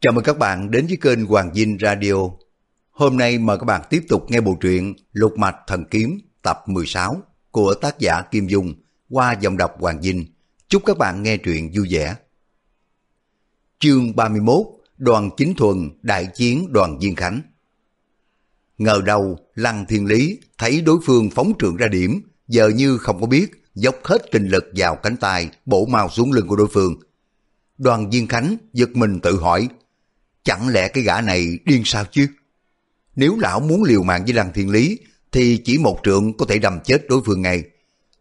Chào mừng các bạn đến với kênh Hoàng Dinh Radio. Hôm nay mời các bạn tiếp tục nghe bộ truyện Lục Mạch Thần Kiếm, tập 16 của tác giả Kim Dung qua dòng đọc Hoàng Dinh. Chúc các bạn nghe truyện vui vẻ. Chương 31 Đoàn Chính Thuần, Đại Chiến Đoàn Diên Khánh Ngờ đầu, Lăng Thiên Lý thấy đối phương phóng trượng ra điểm, giờ như không có biết, dốc hết kinh lực vào cánh tay, bổ mau xuống lưng của đối phương. Đoàn Diên Khánh giật mình tự hỏi Chẳng lẽ cái gã này điên sao chứ? Nếu lão muốn liều mạng với Lăng Thiên Lý thì chỉ một trượng có thể đâm chết đối phương ngay.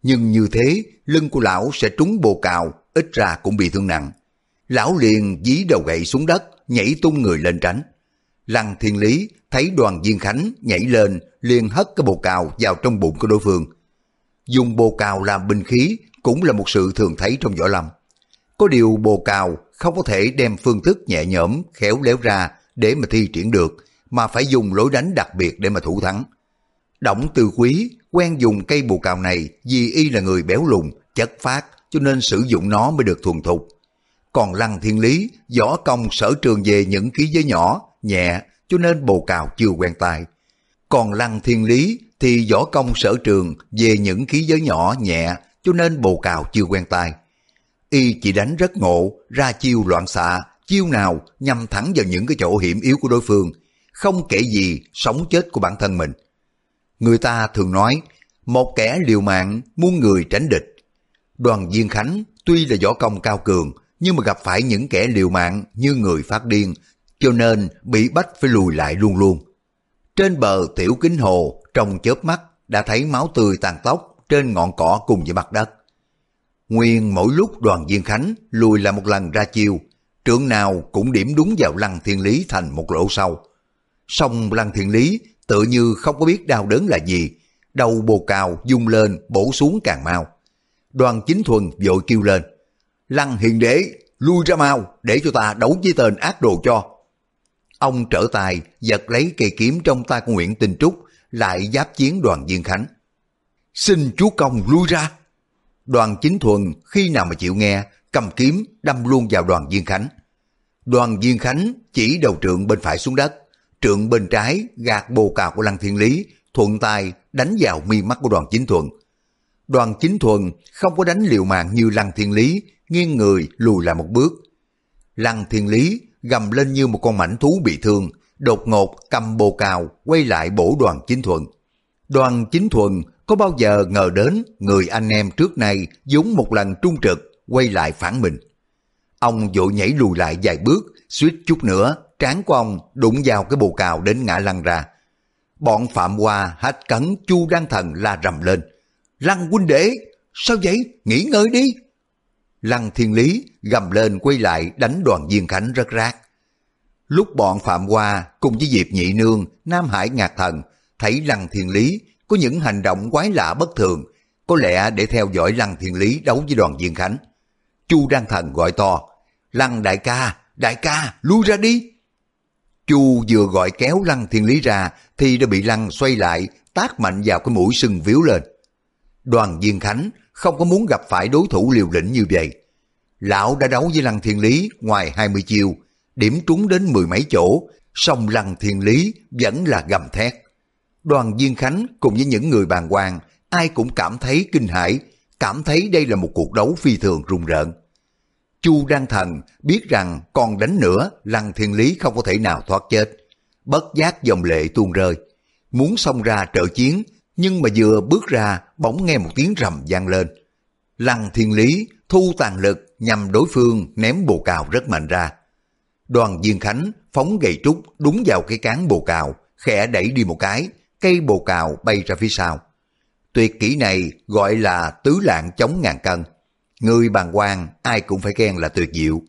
Nhưng như thế, lưng của lão sẽ trúng bồ cào, ít ra cũng bị thương nặng. Lão liền dí đầu gậy xuống đất, nhảy tung người lên tránh. Lăng Thiên Lý thấy đoàn viên khánh nhảy lên, liền hất cái bồ cào vào trong bụng của đối phương. Dùng bồ cào làm binh khí cũng là một sự thường thấy trong võ lâm. Có điều bồ cào không có thể đem phương thức nhẹ nhõm, khéo léo ra để mà thi triển được, mà phải dùng lối đánh đặc biệt để mà thủ thắng. Động từ quý quen dùng cây bồ cào này vì y là người béo lùn, chất phát, cho nên sử dụng nó mới được thuần thục. Còn Lăng Thiên Lý, võ công sở trường về những khí giới nhỏ, nhẹ, cho nên bồ cào chưa quen tay. Còn Lăng Thiên Lý thì võ công sở trường về những khí giới nhỏ, nhẹ, cho nên bồ cào chưa quen tay y chỉ đánh rất ngộ, ra chiêu loạn xạ, chiêu nào nhằm thẳng vào những cái chỗ hiểm yếu của đối phương, không kể gì sống chết của bản thân mình. Người ta thường nói, một kẻ liều mạng muôn người tránh địch. Đoàn Diên Khánh tuy là võ công cao cường, nhưng mà gặp phải những kẻ liều mạng như người phát điên, cho nên bị bắt phải lùi lại luôn luôn. Trên bờ tiểu kính hồ, trong chớp mắt đã thấy máu tươi tàn tóc trên ngọn cỏ cùng với mặt đất. Nguyên mỗi lúc đoàn viên khánh lùi lại một lần ra chiêu, trưởng nào cũng điểm đúng vào lăng thiên lý thành một lỗ sâu. Xong lăng thiên lý tự như không có biết đau đớn là gì, đầu bồ cào dung lên bổ xuống càng mau. Đoàn chính thuần vội kêu lên, lăng hiền đế, lui ra mau để cho ta đấu với tên ác đồ cho. Ông trở tài giật lấy cây kiếm trong tay của Nguyễn Tinh Trúc lại giáp chiến đoàn viên khánh. Xin chúa công lui ra. Đoàn chính thuần khi nào mà chịu nghe, cầm kiếm đâm luôn vào đoàn viên khánh. Đoàn viên khánh chỉ đầu trượng bên phải xuống đất, trượng bên trái gạt bồ cào của lăng thiên lý, thuận tay đánh vào mi mắt của đoàn chính thuần. Đoàn chính thuần không có đánh liều mạng như lăng thiên lý, nghiêng người lùi lại một bước. Lăng thiên lý gầm lên như một con mảnh thú bị thương, đột ngột cầm bồ cào quay lại bổ đoàn chính thuần. Đoàn chính thuần có bao giờ ngờ đến người anh em trước nay giống một lần trung trực quay lại phản mình. Ông vội nhảy lùi lại vài bước, suýt chút nữa, trán của ông đụng vào cái bồ cào đến ngã lăn ra. Bọn Phạm Hoa, Hách Cấn, Chu Đăng Thần la rầm lên. Lăng huynh đệ, sao vậy? Nghỉ ngơi đi. Lăng Thiên Lý gầm lên quay lại đánh đoàn viên khánh rất rác. Lúc bọn Phạm Hoa cùng với Diệp Nhị Nương, Nam Hải Ngạc Thần thấy Lăng Thiên Lý có những hành động quái lạ bất thường, có lẽ để theo dõi Lăng Thiên Lý đấu với đoàn viên Khánh. Chu Đăng Thần gọi to, Lăng đại ca, đại ca, lui ra đi. Chu vừa gọi kéo Lăng Thiên Lý ra thì đã bị Lăng xoay lại, tác mạnh vào cái mũi sưng víu lên. Đoàn viên Khánh không có muốn gặp phải đối thủ liều lĩnh như vậy. Lão đã đấu với Lăng Thiên Lý ngoài 20 chiêu, điểm trúng đến mười mấy chỗ, song Lăng Thiên Lý vẫn là gầm thét đoàn diên khánh cùng với những người bàn hoàng, ai cũng cảm thấy kinh hãi, cảm thấy đây là một cuộc đấu phi thường rùng rợn. Chu đăng thần biết rằng còn đánh nữa, lăng thiên lý không có thể nào thoát chết. Bất giác dòng lệ tuôn rơi. Muốn xông ra trợ chiến, nhưng mà vừa bước ra, bỗng nghe một tiếng rầm vang lên. Lăng thiên lý thu tàn lực nhằm đối phương ném bồ cào rất mạnh ra. Đoàn diên khánh phóng gậy trúc đúng vào cái cán bồ cào, khẽ đẩy đi một cái cây bồ cào bay ra phía sau. Tuyệt kỹ này gọi là tứ lạng chống ngàn cân. Người bàn quan ai cũng phải khen là tuyệt diệu.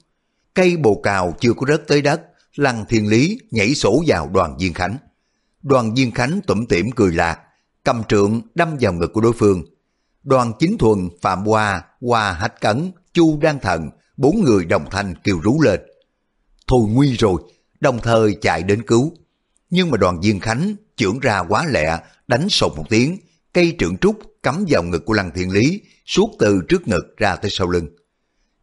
Cây bồ cào chưa có rớt tới đất, Lăng Thiên Lý nhảy sổ vào đoàn viên khánh. Đoàn viên khánh tủm tỉm cười lạc, cầm trượng đâm vào ngực của đối phương. Đoàn chính thuần, Phạm Hoa, Hoa Hách Cấn, Chu Đan Thần, bốn người đồng thanh kêu rú lên. Thôi nguy rồi, đồng thời chạy đến cứu. Nhưng mà đoàn viên khánh trưởng ra quá lẹ, đánh sột một tiếng, cây trượng trúc cắm vào ngực của Lăng Thiên Lý, suốt từ trước ngực ra tới sau lưng.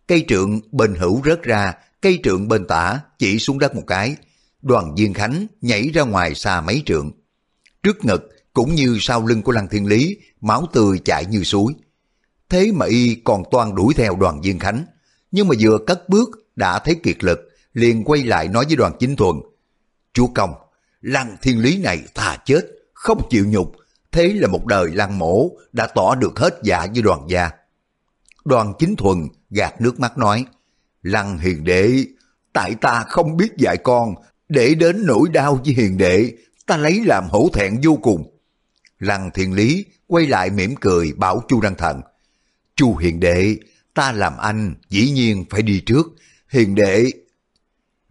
Cây trượng bên hữu rớt ra, cây trượng bên tả chỉ xuống đất một cái, đoàn viên khánh nhảy ra ngoài xa mấy trượng. Trước ngực cũng như sau lưng của Lăng Thiên Lý, máu tươi chảy như suối. Thế mà y còn toan đuổi theo đoàn viên khánh, nhưng mà vừa cất bước đã thấy kiệt lực, liền quay lại nói với đoàn chính thuần. Chúa công, Lăng Thiên Lý này thà chết, không chịu nhục, thế là một đời lăng mổ đã tỏ được hết dạ với đoàn gia. Đoàn chính thuần gạt nước mắt nói, Lăng hiền đệ, tại ta không biết dạy con, để đến nỗi đau với hiền đệ, ta lấy làm hổ thẹn vô cùng. Lăng thiên lý quay lại mỉm cười bảo chu đăng thần. Chu hiền đệ, ta làm anh dĩ nhiên phải đi trước, hiền đệ.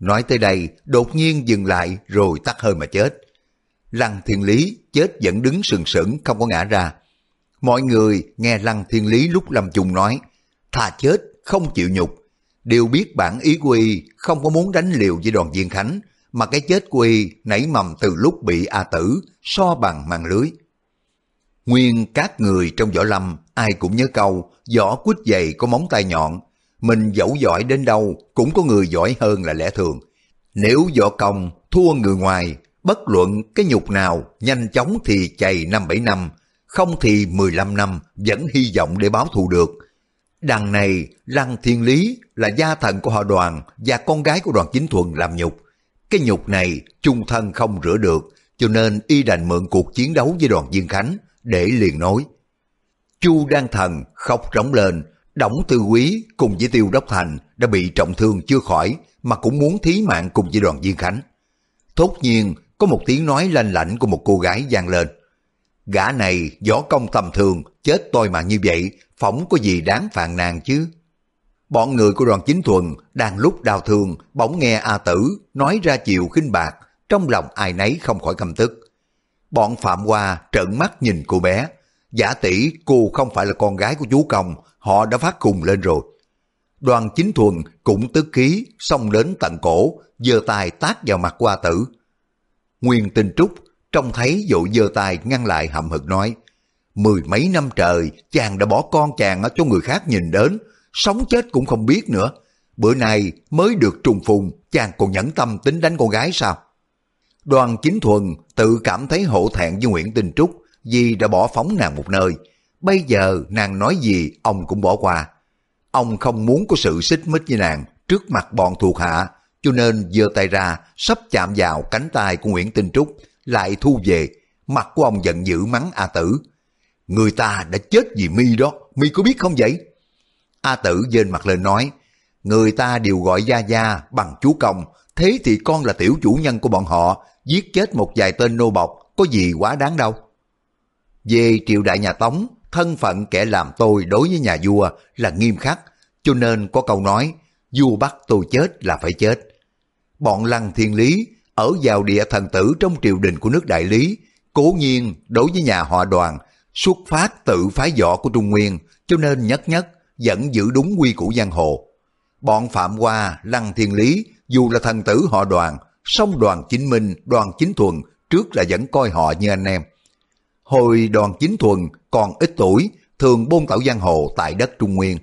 Nói tới đây, đột nhiên dừng lại rồi tắt hơi mà chết. Lăng thiên lý chết vẫn đứng sừng sững không có ngã ra. Mọi người nghe Lăng thiên lý lúc lâm chung nói, thà chết không chịu nhục, đều biết bản ý của y không có muốn đánh liều với đoàn viên khánh, mà cái chết của y nảy mầm từ lúc bị A tử so bằng màn lưới. Nguyên các người trong võ lâm ai cũng nhớ câu võ quýt dày có móng tay nhọn, mình dẫu giỏi đến đâu cũng có người giỏi hơn là lẽ thường. Nếu võ công thua người ngoài, bất luận cái nhục nào nhanh chóng thì chày năm bảy năm, không thì 15 năm vẫn hy vọng để báo thù được. Đằng này, Lăng Thiên Lý là gia thần của họ đoàn và con gái của đoàn chính thuần làm nhục. Cái nhục này chung thân không rửa được, cho nên y đành mượn cuộc chiến đấu với đoàn Diên Khánh để liền nói. Chu Đan Thần khóc rống lên, Đổng Tư Quý cùng với Tiêu Đốc Thành đã bị trọng thương chưa khỏi mà cũng muốn thí mạng cùng với đoàn Viên Khánh. Thốt nhiên có một tiếng nói lanh lảnh của một cô gái vang lên. Gã này võ công tầm thường, chết tôi mà như vậy, phỏng có gì đáng phàn nàn chứ? Bọn người của đoàn chính thuần đang lúc đau thương, bỗng nghe A Tử nói ra chiều khinh bạc, trong lòng ai nấy không khỏi căm tức. Bọn Phạm Hoa trợn mắt nhìn cô bé, giả tỷ cô không phải là con gái của chú Công, họ đã phát cùng lên rồi. Đoàn chính thuần cũng tức khí, xông đến tận cổ, giơ tay tát vào mặt qua tử. Nguyên tinh trúc trông thấy dội giơ tay ngăn lại hậm hực nói, mười mấy năm trời chàng đã bỏ con chàng cho người khác nhìn đến, sống chết cũng không biết nữa. Bữa nay mới được trùng phùng, chàng còn nhẫn tâm tính đánh con gái sao? Đoàn chính thuần tự cảm thấy hổ thẹn với Nguyễn Tinh Trúc vì đã bỏ phóng nàng một nơi. Bây giờ nàng nói gì ông cũng bỏ qua. Ông không muốn có sự xích mích với nàng trước mặt bọn thuộc hạ, cho nên giơ tay ra sắp chạm vào cánh tay của Nguyễn Tinh Trúc, lại thu về. Mặt của ông giận dữ mắng A Tử. Người ta đã chết vì mi đó, mi có biết không vậy? A Tử dên mặt lên nói, người ta đều gọi Gia Gia bằng chú công, thế thì con là tiểu chủ nhân của bọn họ, giết chết một vài tên nô bọc, có gì quá đáng đâu. Về triều đại nhà Tống, thân phận kẻ làm tôi đối với nhà vua là nghiêm khắc, cho nên có câu nói, vua bắt tôi chết là phải chết. Bọn lăng thiên lý ở vào địa thần tử trong triều đình của nước đại lý, cố nhiên đối với nhà họ đoàn, xuất phát tự phái võ của Trung Nguyên, cho nên nhất nhất vẫn giữ đúng quy củ giang hồ. Bọn Phạm Hoa, Lăng Thiên Lý, dù là thần tử họ đoàn, song đoàn chính minh, đoàn chính thuần, trước là vẫn coi họ như anh em. Hồi đoàn chính thuần còn ít tuổi, thường bôn tẩu giang hồ tại đất Trung Nguyên.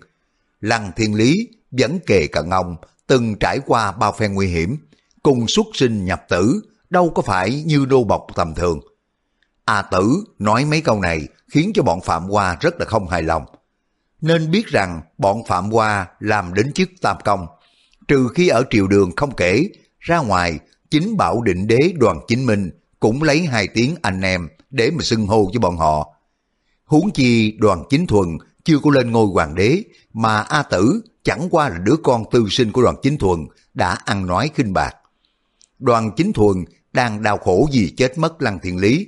Lăng Thiên Lý vẫn kề cận ông, từng trải qua bao phen nguy hiểm, cùng xuất sinh nhập tử, đâu có phải như đô bọc tầm thường. A tử nói mấy câu này khiến cho bọn Phạm Hoa rất là không hài lòng. Nên biết rằng bọn Phạm Hoa làm đến chức tam công, trừ khi ở triều đường không kể, ra ngoài chính bảo định đế đoàn chính minh cũng lấy hai tiếng anh em để mà xưng hô với bọn họ. Huống chi đoàn chính thuần chưa có lên ngôi hoàng đế, mà A Tử chẳng qua là đứa con tư sinh của đoàn chính thuần đã ăn nói khinh bạc. Đoàn chính thuần đang đau khổ vì chết mất lăng Thiên lý,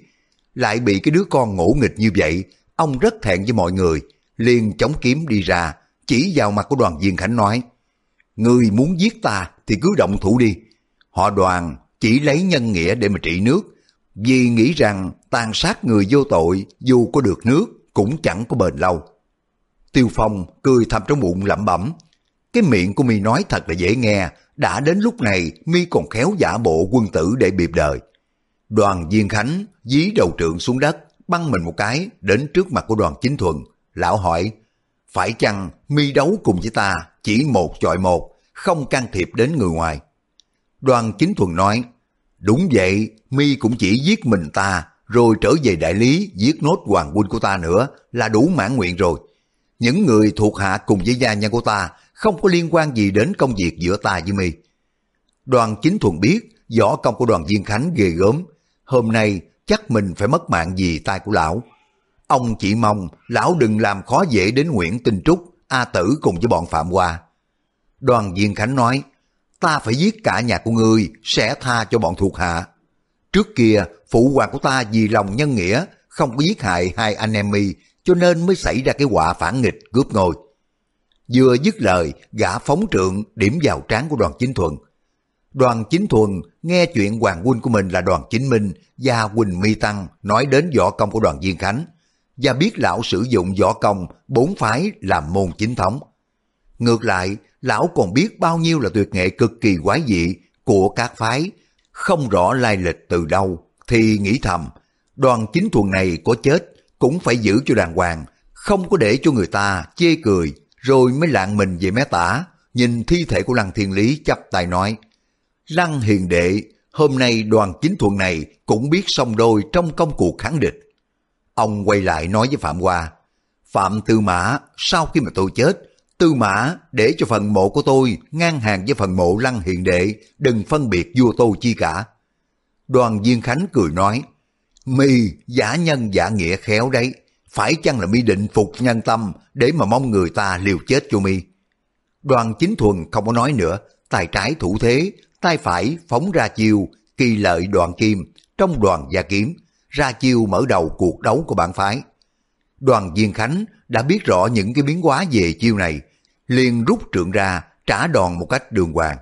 lại bị cái đứa con ngỗ nghịch như vậy, ông rất thẹn với mọi người, liền chống kiếm đi ra, chỉ vào mặt của đoàn viên khánh nói, Người muốn giết ta thì cứ động thủ đi. Họ đoàn chỉ lấy nhân nghĩa để mà trị nước, vì nghĩ rằng tàn sát người vô tội dù có được nước cũng chẳng có bền lâu. Tiêu Phong cười thầm trong bụng lẩm bẩm, cái miệng của mi nói thật là dễ nghe, đã đến lúc này mi còn khéo giả bộ quân tử để bịp đời. Đoàn Viên Khánh dí đầu trượng xuống đất, băng mình một cái đến trước mặt của đoàn chính thuần. Lão hỏi, phải chăng mi đấu cùng với ta chỉ một chọi một, không can thiệp đến người ngoài. Đoàn chính thuần nói, đúng vậy, mi cũng chỉ giết mình ta, rồi trở về đại lý giết nốt hoàng huynh của ta nữa là đủ mãn nguyện rồi. Những người thuộc hạ cùng với gia nhân của ta không có liên quan gì đến công việc giữa ta với mi. Đoàn chính thuần biết võ công của đoàn viên Khánh ghê gớm. Hôm nay chắc mình phải mất mạng vì tay của lão. Ông chỉ mong lão đừng làm khó dễ đến Nguyễn Tinh Trúc, A Tử cùng với bọn Phạm Hoa. Đoàn viên Khánh nói, ta phải giết cả nhà của ngươi, sẽ tha cho bọn thuộc hạ. Trước kia, phụ hoàng của ta vì lòng nhân nghĩa, không có giết hại hai anh em mi, cho nên mới xảy ra cái họa phản nghịch cướp ngôi. Vừa dứt lời, gã phóng trượng điểm vào trán của đoàn chính thuần. Đoàn chính thuần nghe chuyện hoàng huynh của mình là đoàn chính minh và Quỳnh Mi Tăng nói đến võ công của đoàn Viên Khánh và biết lão sử dụng võ công bốn phái làm môn chính thống. Ngược lại, lão còn biết bao nhiêu là tuyệt nghệ cực kỳ quái dị của các phái, không rõ lai lịch từ đâu, thì nghĩ thầm, đoàn chính thuần này có chết cũng phải giữ cho đàng hoàng, không có để cho người ta chê cười, rồi mới lạng mình về mé tả, nhìn thi thể của Lăng Thiên Lý chắp tay nói, Lăng hiền đệ, hôm nay đoàn chính thuần này cũng biết song đôi trong công cuộc kháng địch. Ông quay lại nói với Phạm Hoa, Phạm Tư Mã, sau khi mà tôi chết, Tư Mã để cho phần mộ của tôi ngang hàng với phần mộ Lăng Hiền Đệ, đừng phân biệt vua tôi chi cả. Đoàn Viên Khánh cười nói, mi giả nhân giả nghĩa khéo đấy, phải chăng là mi định phục nhân tâm để mà mong người ta liều chết cho mi. Đoàn Chính Thuần không có nói nữa, tay trái thủ thế, tay phải phóng ra chiêu, kỳ lợi đoàn kim, trong đoàn gia kiếm, ra chiêu mở đầu cuộc đấu của bản phái. Đoàn Viên Khánh đã biết rõ những cái biến hóa về chiêu này, liền rút trượng ra, trả đòn một cách đường hoàng.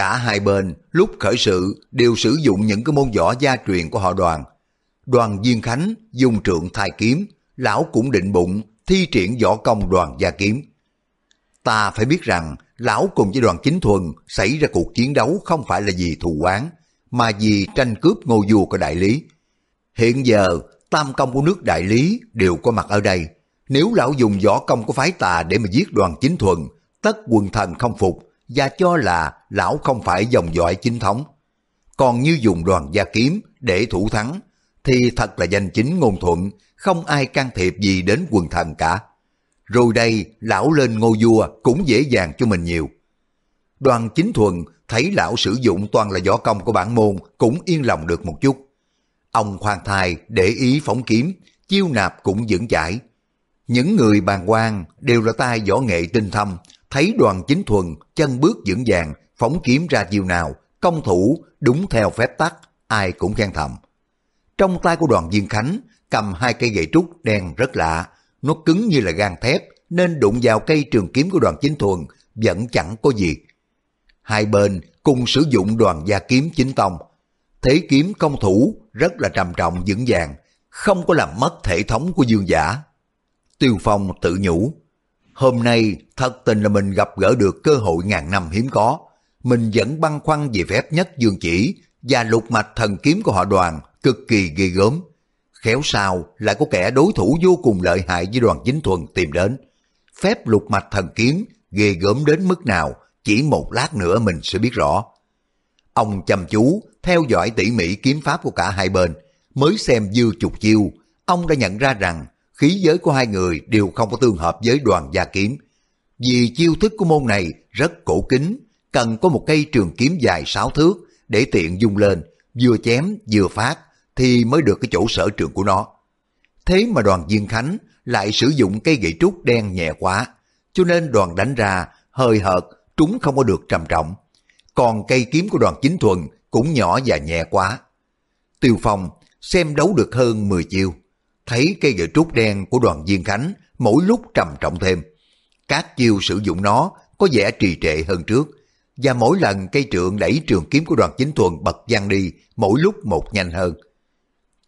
Cả hai bên lúc khởi sự đều sử dụng những cái môn võ gia truyền của họ đoàn. Đoàn diên Khánh dùng trượng thai kiếm, lão cũng định bụng thi triển võ công đoàn gia kiếm. Ta phải biết rằng lão cùng với đoàn chính thuần xảy ra cuộc chiến đấu không phải là vì thù oán, mà vì tranh cướp ngôi vua của đại lý. Hiện giờ, tam công của nước đại lý đều có mặt ở đây. Nếu lão dùng võ công của phái tà để mà giết đoàn chính thuần, tất quần thần không phục và cho là lão không phải dòng dõi chính thống. Còn như dùng đoàn gia kiếm để thủ thắng, thì thật là danh chính ngôn thuận, không ai can thiệp gì đến quần thần cả. Rồi đây, lão lên ngôi vua cũng dễ dàng cho mình nhiều. Đoàn chính thuần thấy lão sử dụng toàn là võ công của bản môn cũng yên lòng được một chút. Ông khoan thai để ý phóng kiếm, chiêu nạp cũng vững chãi. Những người bàn quan đều là tay võ nghệ tinh thâm, thấy đoàn chính thuần chân bước vững vàng, phóng kiếm ra chiêu nào, công thủ đúng theo phép tắc, ai cũng khen thầm. Trong tay của đoàn viên Khánh cầm hai cây gậy trúc đen rất lạ, nó cứng như là gan thép nên đụng vào cây trường kiếm của đoàn chính thuần vẫn chẳng có gì. Hai bên cùng sử dụng đoàn gia kiếm chính tông. Thế kiếm công thủ rất là trầm trọng vững vàng, không có làm mất thể thống của dương giả. Tiêu Phong tự nhủ, hôm nay thật tình là mình gặp gỡ được cơ hội ngàn năm hiếm có. Mình vẫn băn khoăn về phép nhất dương chỉ và lục mạch thần kiếm của họ đoàn cực kỳ ghê gớm. Khéo sao lại có kẻ đối thủ vô cùng lợi hại với đoàn chính thuần tìm đến. Phép lục mạch thần kiếm ghê gớm đến mức nào chỉ một lát nữa mình sẽ biết rõ. Ông chăm chú theo dõi tỉ mỉ kiếm pháp của cả hai bên, mới xem dư chục chiêu, ông đã nhận ra rằng khí giới của hai người đều không có tương hợp với đoàn gia kiếm. Vì chiêu thức của môn này rất cổ kính, cần có một cây trường kiếm dài sáu thước để tiện dung lên, vừa chém vừa phát thì mới được cái chỗ sở trường của nó. Thế mà đoàn Diên Khánh lại sử dụng cây gậy trúc đen nhẹ quá, cho nên đoàn đánh ra hơi hợt, trúng không có được trầm trọng. Còn cây kiếm của đoàn chính thuần cũng nhỏ và nhẹ quá. Tiêu Phong xem đấu được hơn 10 chiêu, thấy cây gậy trúc đen của đoàn Viên Khánh mỗi lúc trầm trọng thêm. Các chiêu sử dụng nó có vẻ trì trệ hơn trước, và mỗi lần cây trượng đẩy trường kiếm của đoàn chính thuần bật văng đi mỗi lúc một nhanh hơn.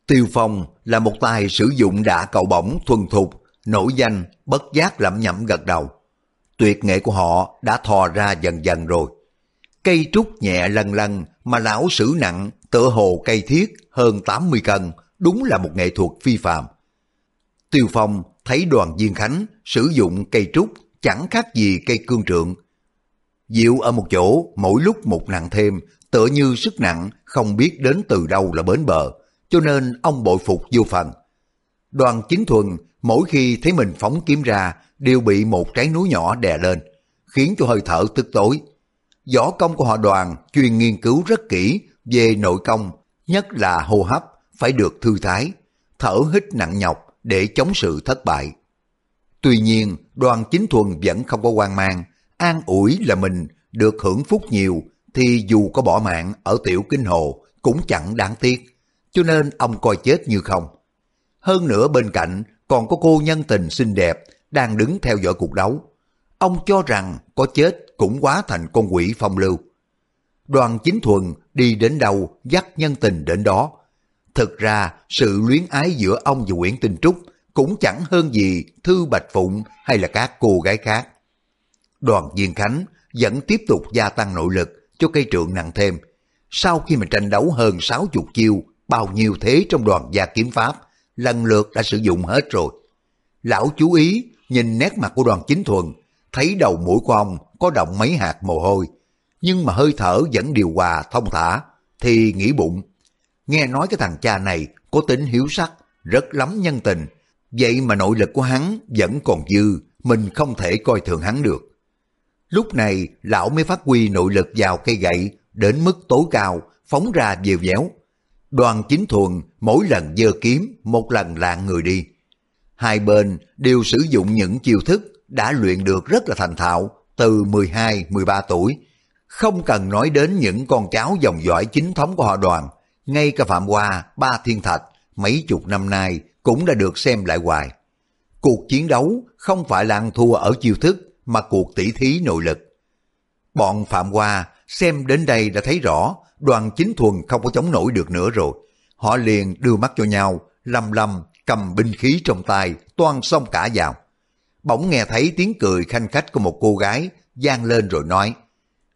Tiêu Phong là một tài sử dụng đạ cầu bổng thuần thục, nổi danh, bất giác lẩm nhẩm gật đầu. Tuyệt nghệ của họ đã thò ra dần dần rồi. Cây trúc nhẹ lần lần mà lão sử nặng tựa hồ cây thiết hơn 80 cân, đúng là một nghệ thuật phi phàm. Tiêu Phong thấy đoàn viên khánh sử dụng cây trúc chẳng khác gì cây cương trượng. Diệu ở một chỗ, mỗi lúc một nặng thêm, tựa như sức nặng không biết đến từ đâu là bến bờ, cho nên ông bội phục vô phần. Đoàn chính thuần mỗi khi thấy mình phóng kiếm ra đều bị một trái núi nhỏ đè lên, khiến cho hơi thở tức tối. Võ công của họ đoàn chuyên nghiên cứu rất kỹ về nội công, nhất là hô hấp phải được thư thái, thở hít nặng nhọc để chống sự thất bại. Tuy nhiên, đoàn chính thuần vẫn không có quan mang, an ủi là mình được hưởng phúc nhiều thì dù có bỏ mạng ở tiểu kinh hồ cũng chẳng đáng tiếc, cho nên ông coi chết như không. Hơn nữa bên cạnh còn có cô nhân tình xinh đẹp đang đứng theo dõi cuộc đấu. Ông cho rằng có chết cũng quá thành con quỷ phong lưu. Đoàn chính thuần đi đến đâu dắt nhân tình đến đó. Thực ra sự luyến ái giữa ông và Nguyễn Tinh Trúc cũng chẳng hơn gì Thư Bạch Phụng hay là các cô gái khác. Đoàn Diên Khánh vẫn tiếp tục gia tăng nội lực cho cây trượng nặng thêm. Sau khi mà tranh đấu hơn 60 chiêu, bao nhiêu thế trong đoàn gia kiếm pháp, lần lượt đã sử dụng hết rồi. Lão chú ý nhìn nét mặt của đoàn chính thuần, thấy đầu mũi của ông có động mấy hạt mồ hôi, nhưng mà hơi thở vẫn điều hòa thông thả, thì nghĩ bụng. Nghe nói cái thằng cha này có tính hiếu sắc, rất lắm nhân tình, vậy mà nội lực của hắn vẫn còn dư, mình không thể coi thường hắn được. Lúc này lão mới phát huy nội lực vào cây gậy đến mức tối cao, phóng ra dèo déo. Đoàn chính thuần mỗi lần dơ kiếm, một lần lạng người đi. Hai bên đều sử dụng những chiêu thức đã luyện được rất là thành thạo từ 12-13 tuổi. Không cần nói đến những con cháu dòng dõi chính thống của họ đoàn, ngay cả Phạm Hoa, Ba Thiên Thạch, mấy chục năm nay cũng đã được xem lại hoài. Cuộc chiến đấu không phải là ăn thua ở chiêu thức mà cuộc tỷ thí nội lực. Bọn Phạm Hoa xem đến đây đã thấy rõ đoàn chính thuần không có chống nổi được nữa rồi. Họ liền đưa mắt cho nhau, lầm lầm cầm binh khí trong tay, toan xông cả vào. Bỗng nghe thấy tiếng cười khanh khách của một cô gái, gian lên rồi nói,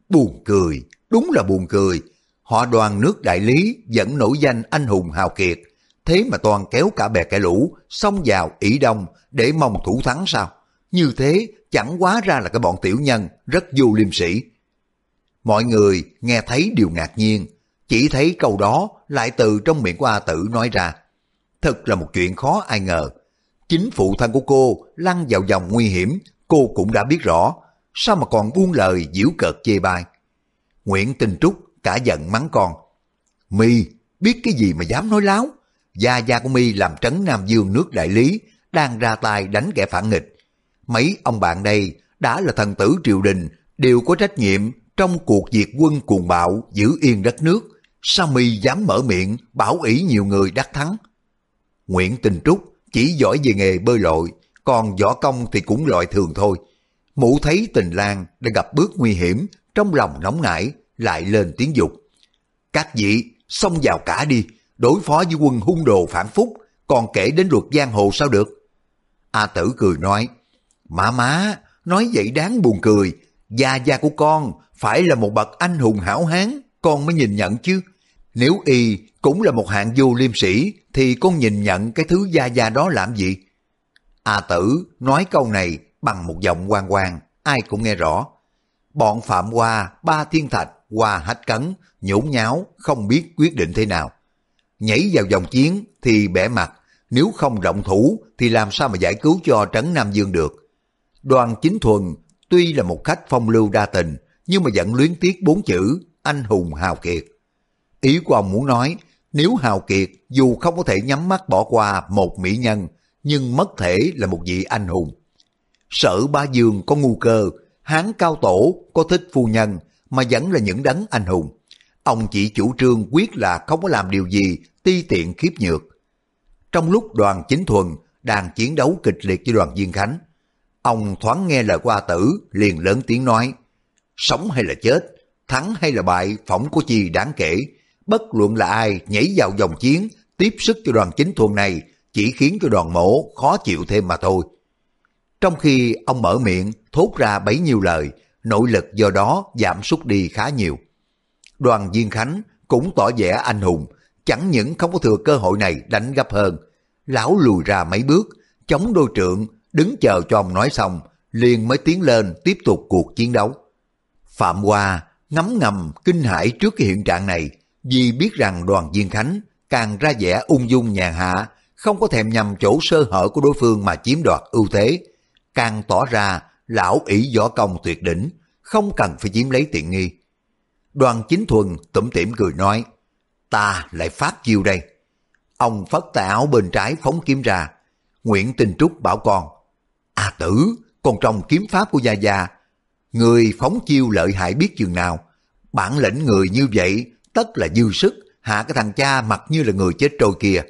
buồn cười, đúng là buồn cười. Họ đoàn nước đại lý vẫn nổi danh anh hùng hào kiệt, thế mà toàn kéo cả bè kẻ lũ, xông vào ỷ đông để mong thủ thắng sao? Như thế chẳng quá ra là cái bọn tiểu nhân rất vô liêm sĩ. Mọi người nghe thấy điều ngạc nhiên, chỉ thấy câu đó lại từ trong miệng của A Tử nói ra. Thật là một chuyện khó ai ngờ. Chính phụ thân của cô lăn vào dòng nguy hiểm, cô cũng đã biết rõ, sao mà còn buông lời giễu cợt chê bai. Nguyễn Tinh Trúc cả giận mắng con. My biết cái gì mà dám nói láo? Gia gia của My làm trấn Nam Dương nước đại lý, đang ra tay đánh kẻ phản nghịch. Mấy ông bạn đây đã là thần tử triều đình, đều có trách nhiệm trong cuộc diệt quân cuồng bạo giữ yên đất nước. Sao My dám mở miệng bảo ý nhiều người đắc thắng? Nguyễn Tình Trúc chỉ giỏi về nghề bơi lội, còn võ công thì cũng loại thường thôi. Mụ thấy tình lang đã gặp bước nguy hiểm, trong lòng nóng nảy, lại lên tiếng dục. Các vị, xông vào cả đi, đối phó với quân hung đồ phản phúc, còn kể đến luật giang hồ sao được? A tử cười nói, Má má, nói vậy đáng buồn cười, gia gia của con phải là một bậc anh hùng hảo hán, con mới nhìn nhận chứ. Nếu y cũng là một hạng vô liêm sĩ, thì con nhìn nhận cái thứ gia gia đó làm gì? A tử nói câu này bằng một giọng quan quan, ai cũng nghe rõ. Bọn Phạm Hoa, Ba Thiên Thạch, qua Hách Cấn, nhốn nháo, không biết quyết định thế nào. Nhảy vào dòng chiến thì bẻ mặt, nếu không động thủ thì làm sao mà giải cứu cho Trấn Nam Dương được. Đoàn Chính Thuần tuy là một khách phong lưu đa tình, nhưng mà vẫn luyến tiếc bốn chữ anh hùng hào kiệt. Ý của ông muốn nói, nếu hào kiệt dù không có thể nhắm mắt bỏ qua một mỹ nhân, nhưng mất thể là một vị anh hùng. Sở Ba Dương có ngu cơ, Hán Cao Tổ có thích phu nhân, mà vẫn là những đấng anh hùng. Ông chỉ chủ trương quyết là không có làm điều gì ti tiện khiếp nhược. Trong lúc đoàn chính thuần đang chiến đấu kịch liệt với đoàn diên Khánh, ông thoáng nghe lời của A Tử liền lớn tiếng nói, sống hay là chết, thắng hay là bại phỏng của chi đáng kể, bất luận là ai nhảy vào dòng chiến, tiếp sức cho đoàn chính thuần này chỉ khiến cho đoàn mổ khó chịu thêm mà thôi. Trong khi ông mở miệng thốt ra bấy nhiêu lời, nội lực do đó giảm sút đi khá nhiều. Đoàn Diên Khánh cũng tỏ vẻ anh hùng, chẳng những không có thừa cơ hội này đánh gấp hơn. Lão lùi ra mấy bước, chống đôi trượng, đứng chờ cho ông nói xong, liền mới tiến lên tiếp tục cuộc chiến đấu. Phạm Hoa ngấm ngầm kinh hãi trước cái hiện trạng này vì biết rằng đoàn Diên Khánh càng ra vẻ ung dung nhàn hạ, không có thèm nhằm chỗ sơ hở của đối phương mà chiếm đoạt ưu thế, càng tỏ ra lão ỷ võ công tuyệt đỉnh, không cần phải chiếm lấy tiện nghi. Đoàn chính thuần tủm tỉm cười nói, ta lại phát chiêu đây. Ông phất tay áo bên trái phóng kiếm ra, Nguyễn Tình Trúc bảo con, A tử, con trong kiếm pháp của Gia Gia, người phóng chiêu lợi hại biết chừng nào, bản lĩnh người như vậy tất là dư sức, hạ cái thằng cha mặc như là người chết trôi kia.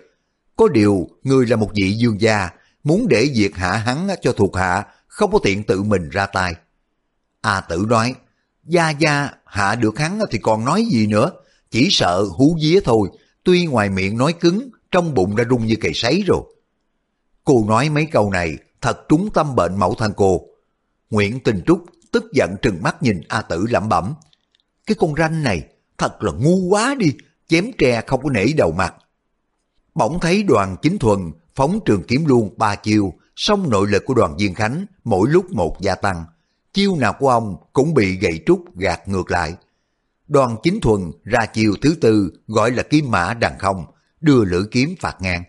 Có điều, người là một vị dương gia, muốn để việc hạ hắn cho thuộc hạ, không có tiện tự mình ra tay. A tử nói, Gia Gia hạ được hắn thì còn nói gì nữa, chỉ sợ hú vía thôi, tuy ngoài miệng nói cứng, trong bụng đã rung như cầy sấy rồi. Cô nói mấy câu này thật trúng tâm bệnh mẫu thân cô. Nguyễn Tình Trúc tức giận trừng mắt nhìn A Tử lẩm bẩm. Cái con ranh này thật là ngu quá đi, chém tre không có nể đầu mặt. Bỗng thấy đoàn chính thuần phóng trường kiếm luôn ba chiêu, song nội lực của đoàn viên Khánh mỗi lúc một gia tăng. Chiêu nào của ông cũng bị gậy trúc gạt ngược lại. Đoàn chính thuần ra chiêu thứ tư gọi là kiếm mã đằng không, đưa lưỡi kiếm phạt ngang.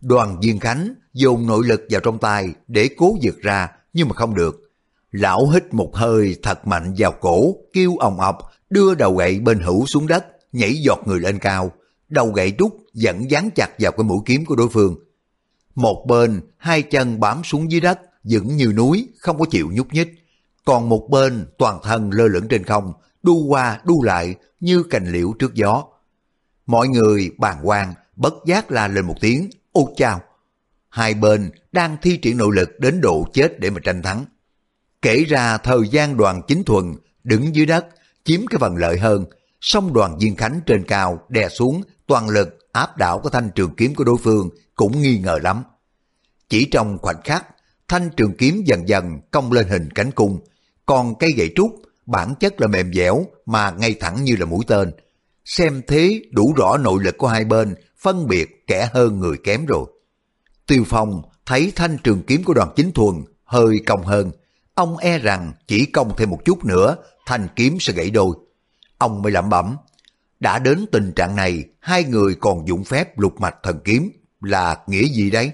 Đoàn viên Khánh dồn nội lực vào trong tay để cố giật ra nhưng mà không được. Lão hít một hơi thật mạnh vào cổ, kêu ồng ọc, đưa đầu gậy bên hữu xuống đất, nhảy giọt người lên cao. Đầu gậy trúc vẫn dán chặt vào cái mũi kiếm của đối phương. Một bên, hai chân bám xuống dưới đất, vững như núi, không có chịu nhúc nhích. Còn một bên, toàn thân lơ lửng trên không, đu qua đu lại như cành liễu trước gió. Mọi người bàn quan bất giác la lên một tiếng, ô chao. Hai bên đang thi triển nội lực đến độ chết để mà tranh thắng. Kể ra thời gian đoàn chính thuần đứng dưới đất chiếm cái phần lợi hơn, song đoàn diên khánh trên cao đè xuống toàn lực áp đảo của thanh trường kiếm của đối phương cũng nghi ngờ lắm. Chỉ trong khoảnh khắc, thanh trường kiếm dần dần cong lên hình cánh cung, còn cây gậy trúc bản chất là mềm dẻo mà ngay thẳng như là mũi tên. Xem thế đủ rõ nội lực của hai bên, phân biệt kẻ hơn người kém rồi. Tiêu Phong thấy thanh trường kiếm của đoàn chính thuần hơi cong hơn, ông e rằng chỉ cong thêm một chút nữa, thanh kiếm sẽ gãy đôi. Ông mới lẩm bẩm, đã đến tình trạng này, hai người còn dụng phép lục mạch thần kiếm là nghĩa gì đấy?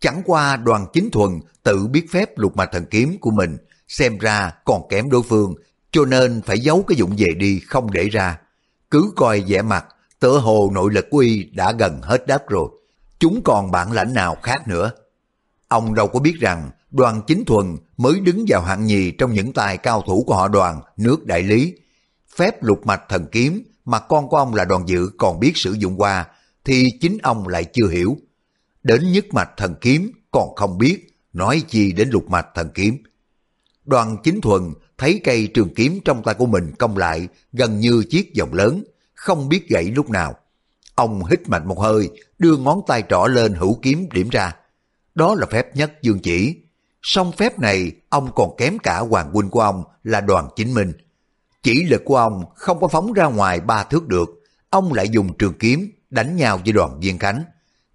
Chẳng qua đoàn chính thuần tự biết phép lục mạch thần kiếm của mình, xem ra còn kém đối phương, cho nên phải giấu cái dụng về đi không để ra. Cứ coi vẻ mặt, tựa hồ nội lực của y đã gần hết đất rồi. Chúng còn bản lãnh nào khác nữa. Ông đâu có biết rằng đoàn chính thuần mới đứng vào hạng nhì trong những tài cao thủ của họ đoàn nước đại lý. Phép lục mạch thần kiếm mà con của ông là đoàn dự còn biết sử dụng qua, thì chính ông lại chưa hiểu. Đến nhất mạch thần kiếm còn không biết, nói chi đến lục mạch thần kiếm. Đoàn chính thuần thấy cây trường kiếm trong tay của mình cong lại gần như chiếc vòng lớn, không biết gãy lúc nào. Ông hít mạnh một hơi, đưa ngón tay trỏ lên hữu kiếm điểm ra. Đó là phép nhất dương chỉ. Song phép này, ông còn kém cả hoàng huynh của ông là đoàn chính minh. Chỉ lực của ông không có phóng ra ngoài ba thước được. Ông lại dùng trường kiếm đánh nhau với đoàn viên khánh.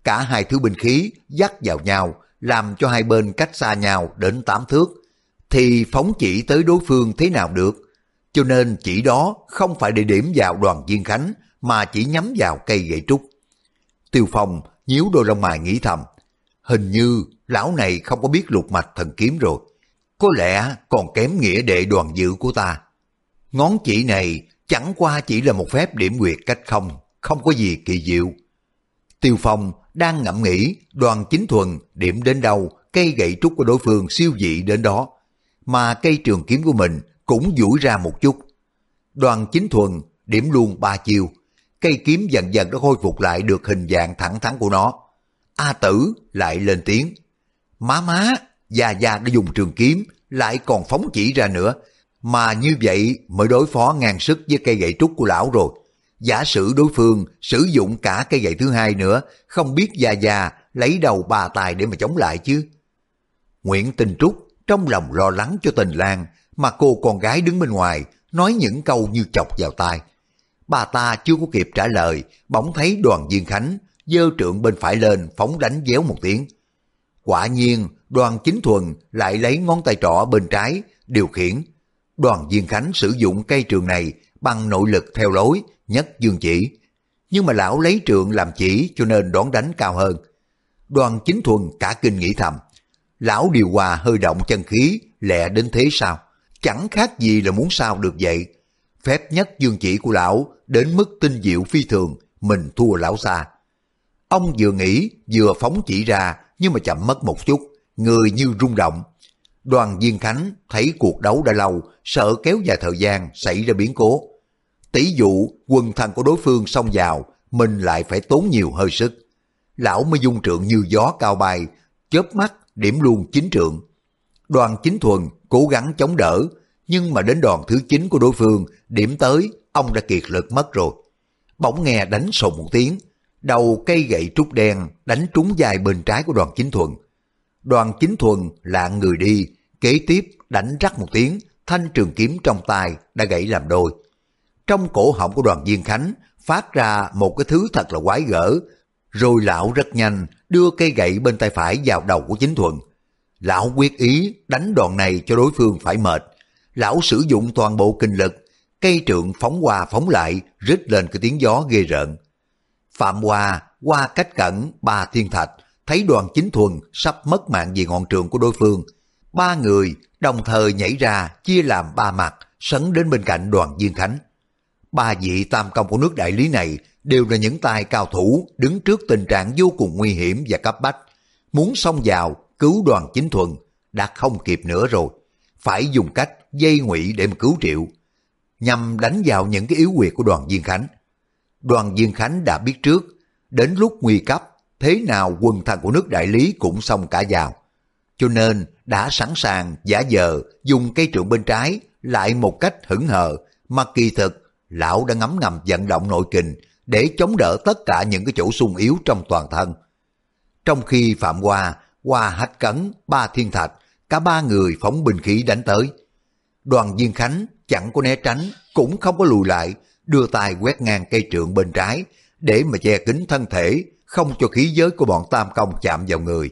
Cả hai thứ binh khí dắt vào nhau, làm cho hai bên cách xa nhau đến tám thước. Thì phóng chỉ tới đối phương thế nào được? Cho nên chỉ đó không phải để điểm vào đoàn viên khánh, mà chỉ nhắm vào cây gậy trúc. Tiêu Phong nhíu đôi lông mày nghĩ thầm, hình như lão này không có biết lục mạch thần kiếm rồi, có lẽ còn kém nghĩa đệ đoàn dự của ta. Ngón chỉ này chẳng qua chỉ là một phép điểm nguyệt cách không, không có gì kỳ diệu. Tiêu Phong đang ngẫm nghĩ đoàn chính thuần điểm đến đâu cây gậy trúc của đối phương siêu dị đến đó, mà cây trường kiếm của mình cũng duỗi ra một chút. Đoàn chính thuần điểm luôn ba chiêu, cây kiếm dần dần đã khôi phục lại được hình dạng thẳng thắn của nó. A tử lại lên tiếng, má má, già già đã dùng trường kiếm, lại còn phóng chỉ ra nữa, mà như vậy mới đối phó ngang sức với cây gậy trúc của lão rồi. Giả sử đối phương sử dụng cả cây gậy thứ hai nữa, không biết già già lấy đầu bà tài để mà chống lại chứ. Nguyễn Tình Trúc trong lòng lo lắng cho tình Lan, mà cô con gái đứng bên ngoài nói những câu như chọc vào tai. Bà ta chưa có kịp trả lời, bỗng thấy đoàn Diên khánh dơ trượng bên phải lên phóng đánh déo một tiếng. Quả nhiên đoàn chính thuần lại lấy ngón tay trỏ bên trái điều khiển đoàn Diên Khánh sử dụng cây trường này bằng nội lực theo lối nhất dương chỉ. Nhưng mà lão lấy trượng làm chỉ cho nên đón đánh cao hơn. Đoàn chính thuần cả kinh nghĩ thầm. Lão điều hòa hơi động chân khí, lẹ đến thế sao? Chẳng khác gì là muốn sao được vậy. Phép nhất dương chỉ của lão đến mức tinh diệu phi thường, mình thua lão xa. Ông vừa nghĩ vừa phóng chỉ ra nhưng mà chậm mất một chút, người như rung động. Đoàn Viên Khánh thấy cuộc đấu đã lâu, sợ kéo dài thời gian xảy ra biến cố. Tỷ dụ quân thần của đối phương xông vào, mình lại phải tốn nhiều hơi sức. Lão mới dung trượng như gió cao bay, chớp mắt điểm luôn chính trượng. Đoàn chính thuần cố gắng chống đỡ, nhưng mà đến đoàn thứ chín của đối phương, điểm tới, ông đã kiệt lực mất rồi. Bỗng nghe đánh sồn một tiếng, đầu cây gậy trúc đen đánh trúng dài bên trái của đoàn chính thuần. Đoàn chính thuần lạng người đi, kế tiếp đánh rắc một tiếng, thanh trường kiếm trong tay đã gãy làm đôi. Trong cổ họng của đoàn viên khánh phát ra một cái thứ thật là quái gở, rồi lão rất nhanh đưa cây gậy bên tay phải vào đầu của chính thuần. Lão quyết ý đánh đòn này cho đối phương phải mệt. Lão sử dụng toàn bộ kinh lực, cây trượng phóng qua phóng lại, rít lên cái tiếng gió ghê rợn. Phạm Hoa qua cách cẩn ba thiên thạch, thấy đoàn chính thuần sắp mất mạng vì ngọn trường của đối phương. Ba người đồng thời nhảy ra chia làm ba mặt, sấn đến bên cạnh đoàn Diên Khánh. Ba vị tam công của nước đại lý này đều là những tài cao thủ đứng trước tình trạng vô cùng nguy hiểm và cấp bách. Muốn xông vào cứu đoàn chính thuần đã không kịp nữa rồi. Phải dùng cách dây ngụy để mà cứu triệu nhằm đánh vào những cái yếu quyệt của đoàn Diên Khánh. Đoàn Diên Khánh đã biết trước, đến lúc nguy cấp, thế nào quân thần của nước đại lý cũng xông cả vào. Cho nên đã sẵn sàng giả giờ dùng cây trượng bên trái lại một cách hững hờ, mà kỳ thực lão đã ngấm ngầm vận động nội kình để chống đỡ tất cả những cái chỗ sung yếu trong toàn thân. Trong khi Phạm Hoa, Hoa Hách Cấn, Ba Thiên Thạch, cả ba người phóng binh khí đánh tới. Đoàn Diên Khánh chẳng có né tránh, cũng không có lùi lại, đưa tay quét ngang cây trượng bên trái, để mà che kín thân thể, không cho khí giới của bọn Tam Công chạm vào người.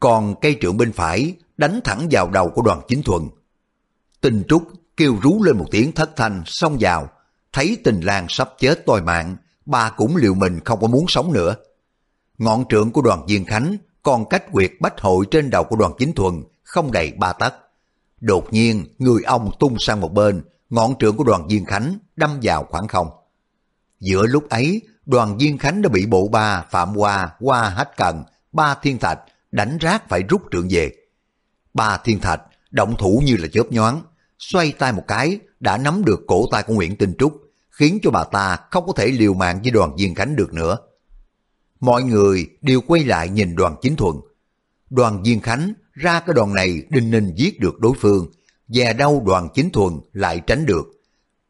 Còn cây trượng bên phải đánh thẳng vào đầu của đoàn chính thuần. Tình Trúc kêu rú lên một tiếng thất thanh xông vào, thấy tình lang sắp chết toi mạng, bà cũng liệu mình không có muốn sống nữa. Ngọn trượng của đoàn Diên Khánh còn cách quyệt bách hội trên đầu của đoàn chính thuần không đầy ba tấc. Đột nhiên, người ông tung sang một bên, ngọn trượng của đoàn diên Khánh đâm vào khoảng không. Giữa lúc ấy, đoàn diên Khánh đã bị bộ ba Phạm Hoa, Hoa Hách Cần, ba Thiên Thạch đánh rác phải rút trượng về. Ba Thiên Thạch động thủ như là chớp nhoáng, xoay tay một cái đã nắm được cổ tay của Nguyễn Tinh Trúc, khiến cho bà ta không có thể liều mạng với đoàn Viên Khánh được nữa. Mọi người đều quay lại nhìn đoàn chính thuận. Đoàn Viên Khánh ra cái đoàn này đinh ninh giết được đối phương, dè đâu đoàn chính thuần lại tránh được.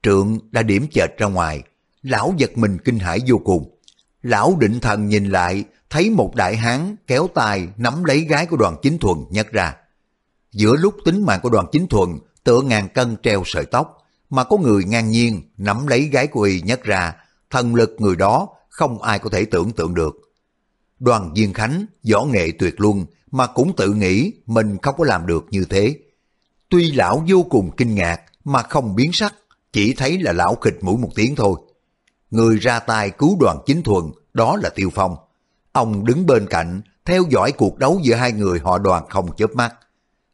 Trượng đã điểm chệch ra ngoài, lão giật mình kinh hãi vô cùng. Lão định thần nhìn lại, thấy một đại hán kéo tay nắm lấy gái của đoàn chính thuần nhấc ra. Giữa lúc tính mạng của đoàn chính thuần tựa ngàn cân treo sợi tóc, mà có người ngang nhiên nắm lấy gái của y nhấc ra, thần lực người đó không ai có thể tưởng tượng được. Đoàn Diên Khánh, võ nghệ tuyệt luân, mà cũng tự nghĩ mình không có làm được như thế. Tuy lão vô cùng kinh ngạc mà không biến sắc, chỉ thấy là lão khịch mũi một tiếng thôi. Người ra tay cứu đoàn chính thuần, đó là Tiêu Phong. Ông đứng bên cạnh, theo dõi cuộc đấu giữa hai người họ đoàn không chớp mắt.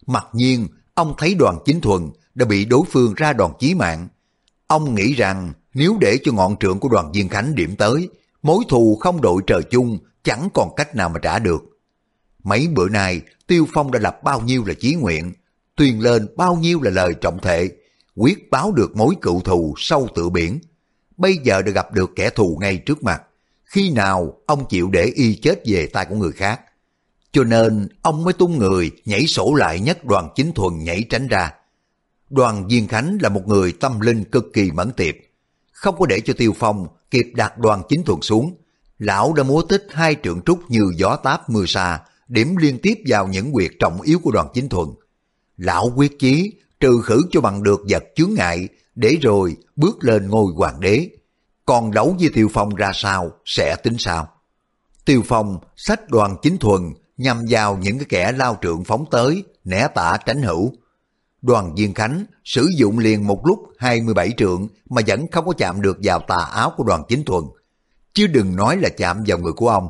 Mặc nhiên, ông thấy đoàn chính thuần đã bị đối phương ra đòn chí mạng. Ông nghĩ rằng nếu để cho ngọn trượng của đoàn Viên Khánh điểm tới, mối thù không đội trời chung chẳng còn cách nào mà trả được. Mấy bữa nay, Tiêu Phong đã lập bao nhiêu là chí nguyện, tuyên lên bao nhiêu là lời trọng thể quyết báo được mối cựu thù sâu tự biển. Bây giờ đã gặp được kẻ thù ngay trước mặt. Khi nào ông chịu để y chết về tay của người khác? Cho nên ông mới tung người nhảy sổ lại nhất đoàn chính thuần nhảy tránh ra. Đoàn Diên Khánh là một người tâm linh cực kỳ mẫn tiệp. Không có để cho Tiêu Phong kịp đặt đoàn chính thuần xuống. Lão đã múa tích hai trượng trúc như gió táp mưa xa, điểm liên tiếp vào những quyệt trọng yếu của đoàn chính thuần. Lão quyết chí trừ khử cho bằng được vật chướng ngại để rồi bước lên ngôi hoàng đế. Còn đấu với Tiêu Phong ra sao sẽ tính sao? Tiêu Phong sách đoàn chính thuần nhằm vào những cái kẻ lao trượng phóng tới, né tả tránh hữu. Đoàn diên Khánh sử dụng liền một lúc 27 trượng mà vẫn không có chạm được vào tà áo của đoàn chính thuần. Chứ đừng nói là chạm vào người của ông.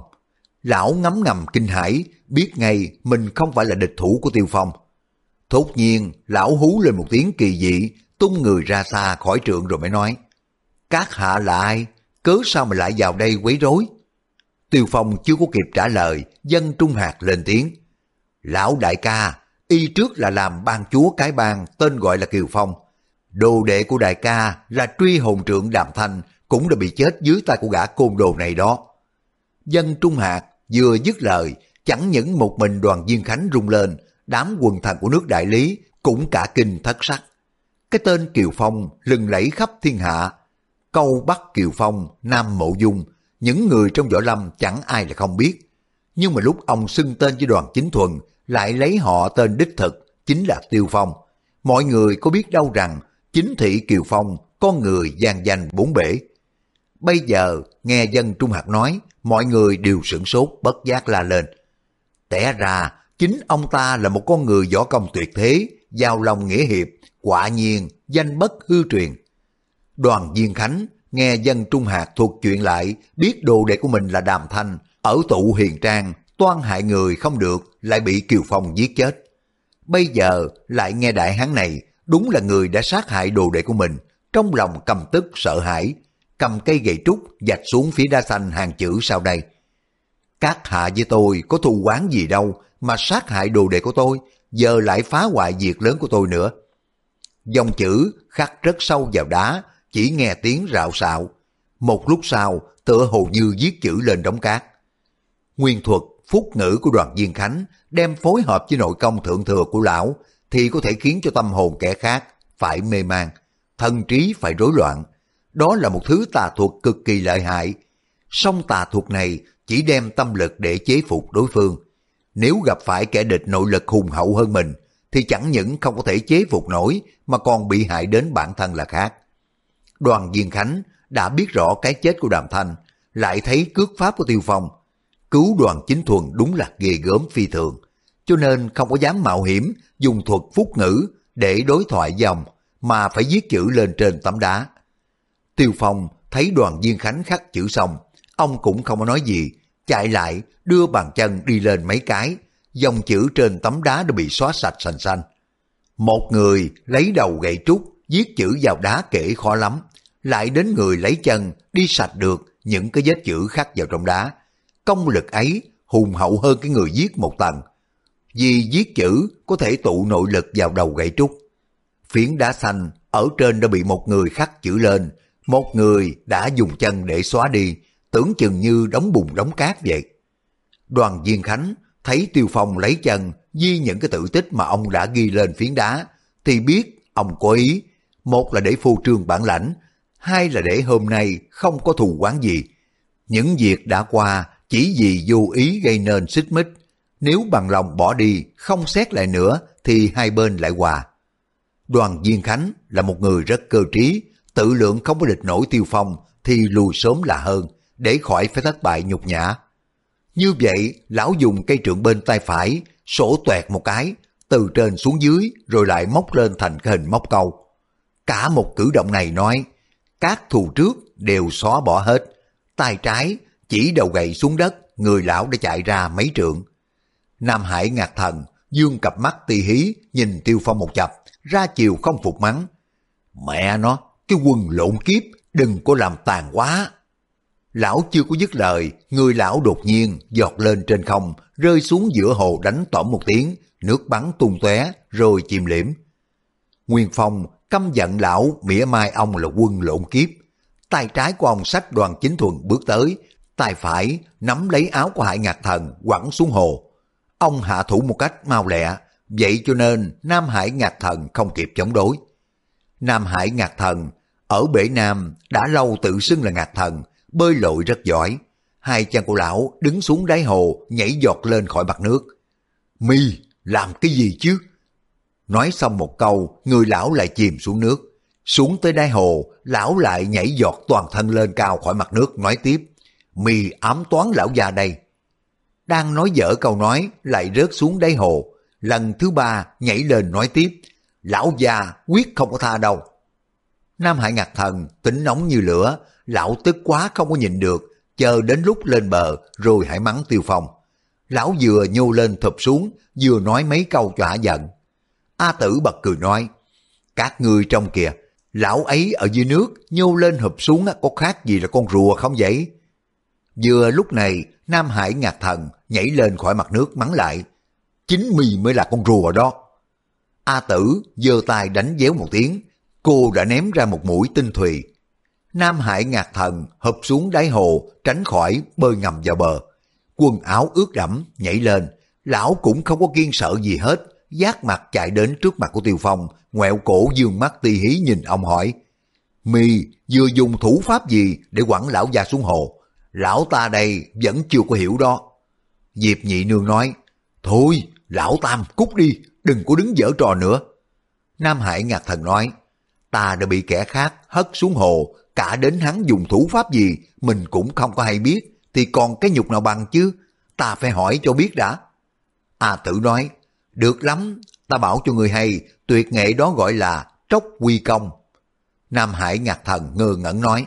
Lão ngấm ngầm kinh hãi, biết ngay mình không phải là địch thủ của Tiêu Phong. Thốt nhiên, lão hú lên một tiếng kỳ dị, tung người ra xa khỏi trượng rồi mới nói. Các hạ là ai? Cớ sao mà lại vào đây quấy rối? Tiêu Phong chưa có kịp trả lời, dân Trung Hạc lên tiếng. Lão đại ca, y trước là làm ban chúa cái bang tên gọi là Kiều Phong. Đồ đệ của đại ca là truy hồn trượng Đàm Thanh cũng đã bị chết dưới tay của gã côn đồ này đó. Dân Trung Hạc vừa dứt lời, chẳng những một mình đoàn viên Khánh rung lên, đám quần thần của nước đại lý cũng cả kinh thất sắc. Cái tên Kiều Phong lừng lẫy khắp thiên hạ. Câu Bắc Kiều Phong, Nam Mộ Dung, những người trong võ lâm chẳng ai là không biết. Nhưng mà lúc ông xưng tên với đoàn chính thuần, lại lấy họ tên đích thực, chính là Tiêu Phong. Mọi người có biết đâu rằng, chính thị Kiều Phong, con người gian danh bốn bể. Bây giờ, nghe dân Trung Hạc nói, mọi người đều sửng sốt bất giác la lên. Tẻ ra, chính ông ta là một con người võ công tuyệt thế, giao lòng nghĩa hiệp, quả nhiên danh bất hư truyền. Đoàn Viên Khánh nghe dân Trung Hạc thuộc chuyện lại, biết đồ đệ của mình là Đàm Thanh, ở tụ hiền trang, toan hại người không được, lại bị Kiều Phong giết chết. Bây giờ lại nghe đại hán này, đúng là người đã sát hại đồ đệ của mình, trong lòng cầm tức sợ hãi, cầm cây gậy trúc dạch xuống phía đá xanh hàng chữ sau đây. Các hạ với tôi có thù quán gì đâu mà sát hại đồ đệ của tôi, giờ lại phá hoại việc lớn của tôi nữa. Dòng chữ khắc rất sâu vào đá, chỉ nghe tiếng rạo xạo. Một lúc sau, tựa hồ như viết chữ lên đống cát. Nguyên thuật, phúc ngữ của đoàn viên Khánh đem phối hợp với nội công thượng thừa của lão thì có thể khiến cho tâm hồn kẻ khác phải mê man, thân trí phải rối loạn. Đó là một thứ tà thuật cực kỳ lợi hại. Song tà thuật này chỉ đem tâm lực để chế phục đối phương. Nếu gặp phải kẻ địch nội lực hùng hậu hơn mình, thì chẳng những không có thể chế phục nổi mà còn bị hại đến bản thân là khác. Đoàn Viên Khánh đã biết rõ cái chết của Đàm Thanh, lại thấy cước pháp của Tiêu Phong. Cứu đoàn chính thuần đúng là ghê gớm phi thường, cho nên không có dám mạo hiểm dùng thuật phúc ngữ để đối thoại dòng mà phải viết chữ lên trên tấm đá. Tiêu Phong thấy đoàn viên Khánh khắc chữ xong, ông cũng không có nói gì, chạy lại đưa bàn chân đi lên mấy cái, dòng chữ trên tấm đá đã bị xóa sạch sành xanh. Một người lấy đầu gậy trúc, viết chữ vào đá kể khó lắm, lại đến người lấy chân đi sạch được những cái vết chữ khắc vào trong đá. Công lực ấy hùng hậu hơn cái người viết một tầng. Vì viết chữ có thể tụ nội lực vào đầu gậy trúc. Phiến đá xanh ở trên đã bị một người khắc chữ lên, một người đã dùng chân để xóa đi, tưởng chừng như đóng bùn đóng cát vậy. Đoàn viên Khánh thấy Tiêu Phong lấy chân di những cái tự tích mà ông đã ghi lên phiến đá, thì biết ông có ý, một là để phô trương bản lãnh, hai là để hôm nay không có thù quán gì. Những việc đã qua chỉ vì vô ý gây nên xích mích, nếu bằng lòng bỏ đi, không xét lại nữa thì hai bên lại hòa. Đoàn Viên Khánh là một người rất cơ trí, tự lượng không có địch nổi tiêu phong thì lùi sớm là hơn, để khỏi phải thất bại nhục nhã. Như vậy, lão dùng cây trượng bên tay phải, sổ toẹt một cái, từ trên xuống dưới rồi lại móc lên thành cái hình móc câu. Cả một cử động này nói, các thù trước đều xóa bỏ hết. Tay trái chỉ đầu gậy xuống đất, người lão đã chạy ra mấy trượng. Nam Hải ngạc thần, dương cặp mắt tì hí, nhìn Tiêu Phong một chập, ra chiều không phục mắng. Mẹ nó, cái quân lộn kiếp, đừng có làm tàn quá. Lão chưa có dứt lời, người lão đột nhiên giọt lên trên không, rơi xuống giữa hồ đánh tỏm một tiếng, nước bắn tung tóe rồi chìm liễm. Nguyên Phong căm giận lão mỉa mai ông là quân lộn kiếp. Tay trái của ông sách đoàn chính thuần bước tới, tay phải nắm lấy áo của hải ngạc thần quẳng xuống hồ. Ông hạ thủ một cách mau lẹ, vậy cho nên Nam Hải ngạc thần không kịp chống đối. Nam Hải ngạc thần ở bể Nam đã lâu tự xưng là ngạc thần, bơi lội rất giỏi. Hai chân của lão đứng xuống đáy hồ, nhảy giọt lên khỏi mặt nước. Mi, làm cái gì chứ? Nói xong một câu, người lão lại chìm xuống nước. Xuống tới đáy hồ, lão lại nhảy giọt toàn thân lên cao khỏi mặt nước nói tiếp. mì ám toán lão già đây. Đang nói dở câu nói, lại rớt xuống đáy hồ. Lần thứ ba nhảy lên nói tiếp. lão già quyết không có tha đâu. Nam Hải ngạc thần, tính nóng như lửa, lão tức quá không có nhìn được, chờ đến lúc lên bờ rồi hãy mắng tiêu phong. Lão vừa nhô lên thụp xuống, vừa nói mấy câu cho hả giận. A tử bật cười nói, các ngươi trong kìa, lão ấy ở dưới nước nhô lên hụp xuống có khác gì là con rùa không vậy? Vừa lúc này, Nam Hải ngạc thần nhảy lên khỏi mặt nước mắng lại. Chính mì mới là con rùa đó. A tử giơ tay đánh déo một tiếng, cô đã ném ra một mũi tinh thùy. Nam Hải ngạc thần hợp xuống đáy hồ tránh khỏi bơi ngầm vào bờ. Quần áo ướt đẫm nhảy lên, lão cũng không có kiên sợ gì hết, giác mặt chạy đến trước mặt của Tiêu Phong, ngoẹo cổ dương mắt ti hí nhìn ông hỏi. Mì vừa dùng thủ pháp gì để quẳng lão già xuống hồ? Lão ta đây vẫn chưa có hiểu đó. Diệp nhị nương nói, Thôi, lão tam cút đi, đừng có đứng dở trò nữa. Nam Hải ngạc thần nói, ta đã bị kẻ khác hất xuống hồ, cả đến hắn dùng thủ pháp gì mình cũng không có hay biết, thì còn cái nhục nào bằng chứ, ta phải hỏi cho biết đã. A tử nói, được lắm, ta bảo cho người hay, tuyệt nghệ đó gọi là tróc quy công. Nam Hải ngạc thần ngơ ngẩn nói,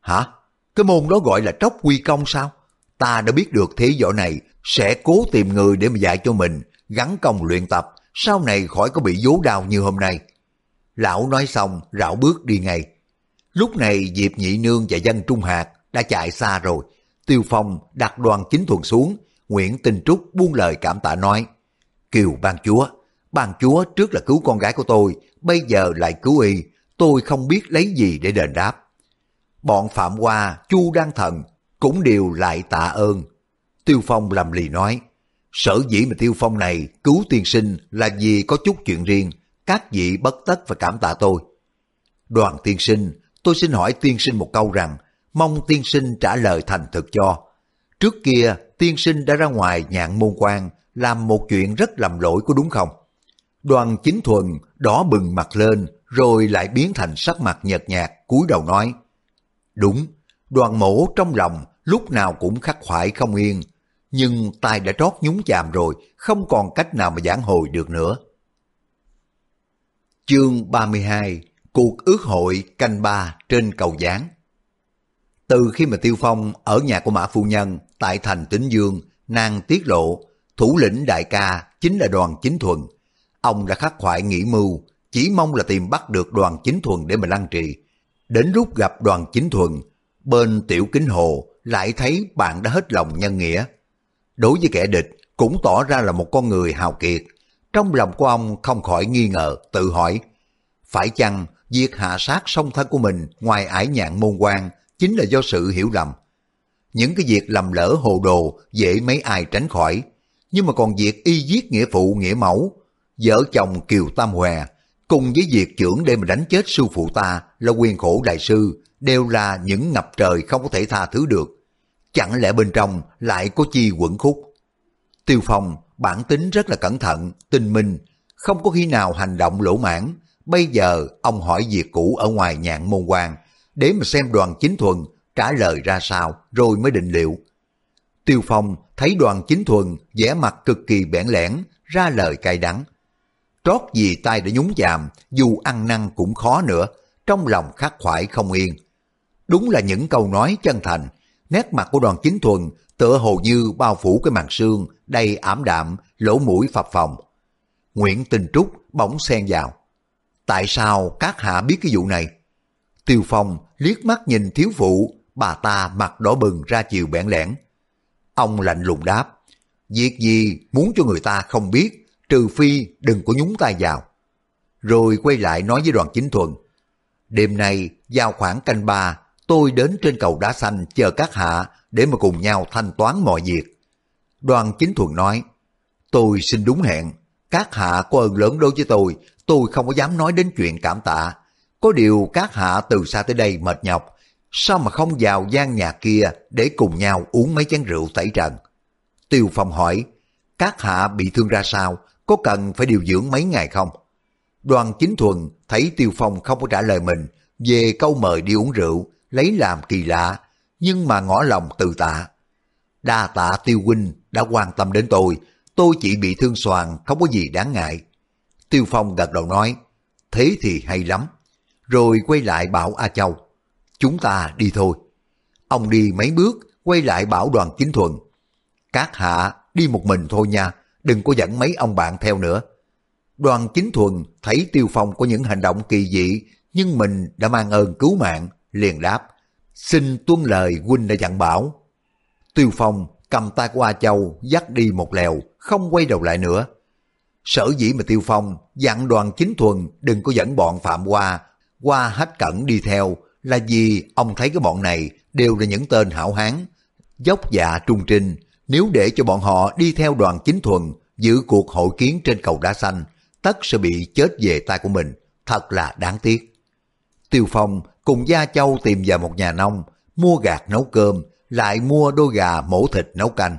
hả? Cái môn đó gọi là tróc quy công sao? Ta đã biết được thế võ này sẽ cố tìm người để mà dạy cho mình, gắn công luyện tập, sau này khỏi có bị vố đau như hôm nay. Lão nói xong, rảo bước đi ngay. Lúc này Diệp Nhị Nương và dân Trung Hạt đã chạy xa rồi. Tiêu Phong đặt đoàn chính thuần xuống, Nguyễn Tinh Trúc buông lời cảm tạ nói, Kiều ban chúa, ban chúa trước là cứu con gái của tôi, bây giờ lại cứu y, tôi không biết lấy gì để đền đáp. Bọn Phạm Hoa, Chu Đăng Thần cũng đều lại tạ ơn. Tiêu Phong lầm lì nói, sở dĩ mà Tiêu Phong này cứu tiên sinh là vì có chút chuyện riêng, các vị bất tất phải cảm tạ tôi. Đoàn tiên sinh, tôi xin hỏi tiên sinh một câu rằng, mong tiên sinh trả lời thành thực cho. Trước kia, tiên sinh đã ra ngoài nhạn môn quan, làm một chuyện rất lầm lỗi có đúng không? Đoàn chính thuần đỏ bừng mặt lên, rồi lại biến thành sắc mặt nhợt nhạt, cúi đầu nói. Đúng, đoàn mổ trong lòng lúc nào cũng khắc khoải không yên, nhưng tay đã trót nhúng chàm rồi, không còn cách nào mà giảng hồi được nữa. Chương 32 Cuộc ước hội canh ba trên cầu gián. Từ khi mà Tiêu Phong ở nhà của Mã Phu Nhân tại thành Tĩnh Dương, nàng tiết lộ, thủ lĩnh đại ca chính là đoàn chính thuần. Ông đã khắc khoải nghĩ mưu, chỉ mong là tìm bắt được đoàn chính thuần để mà lăng trì. Đến lúc gặp đoàn chính thuần, bên tiểu kính hồ lại thấy bạn đã hết lòng nhân nghĩa. Đối với kẻ địch, cũng tỏ ra là một con người hào kiệt. Trong lòng của ông không khỏi nghi ngờ, tự hỏi, phải chăng việc hạ sát song thân của mình ngoài ải nhạn môn quan chính là do sự hiểu lầm? Những cái việc lầm lỡ hồ đồ dễ mấy ai tránh khỏi, nhưng mà còn việc y giết nghĩa phụ nghĩa mẫu, vợ chồng Kiều Tam Hòa, cùng với việc trưởng để mà đánh chết sư phụ ta là quyền khổ đại sư, đều là những ngập trời không có thể tha thứ được. Chẳng lẽ bên trong lại có chi quẩn khúc? Tiêu Phong bản tính rất là cẩn thận, tinh minh, không có khi nào hành động lỗ mãn. Bây giờ ông hỏi việc cũ ở ngoài nhạn môn quan, để mà xem đoàn chính thuần trả lời ra sao rồi mới định liệu. Tiêu Phong thấy đoàn chính thuần vẻ mặt cực kỳ bẽn lẽn, ra lời cay đắng. Trót gì tay đã nhúng chàm, dù ăn năn cũng khó nữa, trong lòng khắc khoải không yên. Đúng là những câu nói chân thành, nét mặt của đoàn chính thuần tựa hồ như bao phủ cái màn sương đầy ảm đạm, lỗ mũi phập phồng. Nguyễn Tình Trúc bỗng xen vào. Tại sao các hạ biết cái vụ này? Tiêu Phong liếc mắt nhìn thiếu phụ, bà ta mặt đỏ bừng ra chiều bẽn lẽn. Ông lạnh lùng đáp, việc gì muốn cho người ta không biết, trừ phi đừng có nhúng tay vào. Rồi quay lại nói với đoàn chính thuần, đêm nay vào khoảng canh ba, tôi đến trên cầu đá xanh chờ các hạ để mà cùng nhau thanh toán mọi việc. Đoàn chính thuần nói, tôi xin đúng hẹn, các hạ có ơn lớn đối với tôi, tôi không có dám nói đến chuyện cảm tạ. Có điều các hạ từ xa tới đây mệt nhọc, sao mà không vào gian nhà kia để cùng nhau uống mấy chén rượu tẩy trần? Tiêu Phong hỏi, các hạ bị thương ra sao, có cần phải điều dưỡng mấy ngày không? Đoàn chính thuần thấy Tiêu Phong không có trả lời mình về câu mời đi uống rượu, lấy làm kỳ lạ, nhưng mà ngỏ lòng từ tạ. Đa tạ Tiêu Huynh đã quan tâm đến tôi, tôi chỉ bị thương soàn không có gì đáng ngại. Tiêu Phong gật đầu nói, thế thì hay lắm. Rồi quay lại bảo A Châu, chúng ta đi thôi. Ông đi mấy bước, quay lại bảo đoàn chính thuần. Các hạ đi một mình thôi nha, đừng có dẫn mấy ông bạn theo nữa. Đoàn chính thuần thấy Tiêu Phong có những hành động kỳ dị, nhưng mình đã mang ơn cứu mạng, liền đáp. Xin tuân lời huynh đã dặn bảo. Tiêu Phong cầm tay của A Châu dắt đi một lèo, không quay đầu lại nữa. Sở dĩ mà Tiêu Phong dặn đoàn chính thuần đừng có dẫn bọn Phạm qua, qua hết cẩn đi theo là vì ông thấy cái bọn này đều là những tên hảo hán, dốc dạ trung trinh. Nếu để cho bọn họ đi theo đoàn chính thuần giữ cuộc hội kiến trên cầu đá xanh, tất sẽ bị chết về tay của mình, thật là đáng tiếc. Tiêu Phong cùng Gia Châu tìm vào một nhà nông, mua gạt nấu cơm, lại mua đôi gà mổ thịt nấu canh.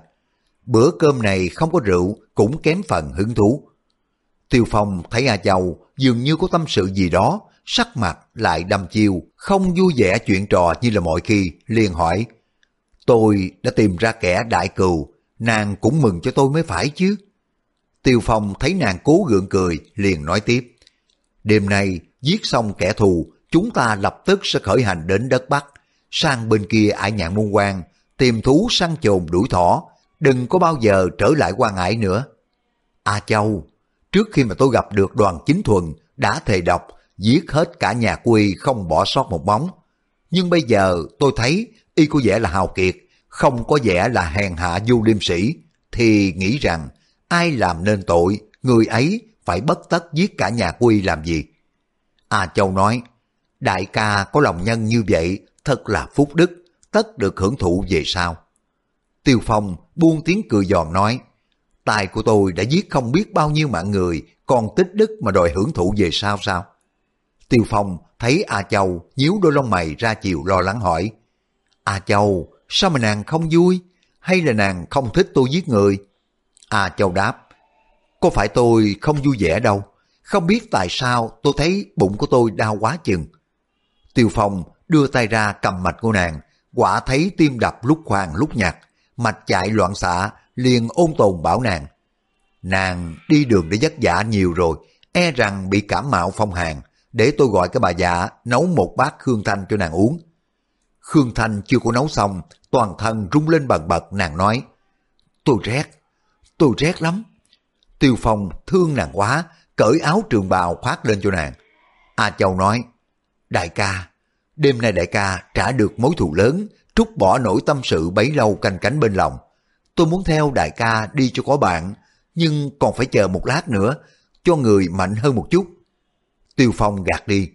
Bữa cơm này không có rượu, cũng kém phần hứng thú. Tiêu Phong thấy A Châu dường như có tâm sự gì đó, sắc mặt lại đăm chiêu, không vui vẻ chuyện trò như là mọi khi, liền hỏi. Tôi đã tìm ra kẻ đại cừu, nàng cũng mừng cho tôi mới phải chứ. Tiêu Phong thấy nàng cố gượng cười, liền nói tiếp. Đêm nay, giết xong kẻ thù, chúng ta lập tức sẽ khởi hành đến đất Bắc, sang bên kia ải nhạn môn quan, tìm thú săn chồn đuổi thỏ, đừng có bao giờ trở lại quan ải nữa. A Châu, trước khi mà tôi gặp được đoàn chính thuần, đã thề độc, giết hết cả nhà quy không bỏ sót một bóng. Nhưng bây giờ tôi thấy y có vẻ là hào kiệt, không có vẻ là hèn hạ du liêm sĩ, thì nghĩ rằng ai làm nên tội, người ấy phải bất tất giết cả nhà quy làm gì. A Châu nói, đại ca có lòng nhân như vậy, thật là phúc đức, tất được hưởng thụ về sau. Tiêu Phong buông tiếng cười giòn nói, tài của tôi đã giết không biết bao nhiêu mạng người, còn tích đức mà đòi hưởng thụ về sau sao? Tiêu Phong thấy A Châu nhíu đôi lông mày ra chiều lo lắng hỏi, A Châu, sao mà nàng không vui? Hay là nàng không thích tôi giết người? A Châu đáp, có phải tôi không vui vẻ đâu, không biết tại sao tôi thấy bụng của tôi đau quá chừng. Tiêu Phong đưa tay ra cầm mạch của nàng, quả thấy tim đập lúc khoan lúc nhạt, mạch chạy loạn xạ, liền ôn tồn bảo nàng. Nàng đi đường để vất vả nhiều rồi, e rằng bị cảm mạo phong hàn, để tôi gọi cái bà già nấu một bát Khương Thanh cho nàng uống. Khương Thanh chưa có nấu xong, toàn thân rung lên bần bật, nàng nói, tôi rét, tôi rét lắm. Tiêu Phong thương nàng quá, cởi áo trường bào khoác lên cho nàng. A Châu nói, đại ca, đêm nay đại ca trả được mối thù lớn, trút bỏ nỗi tâm sự bấy lâu canh cánh bên lòng. Tôi muốn theo đại ca đi cho có bạn, nhưng còn phải chờ một lát nữa, cho người mạnh hơn một chút. Tiêu Phong gạt đi.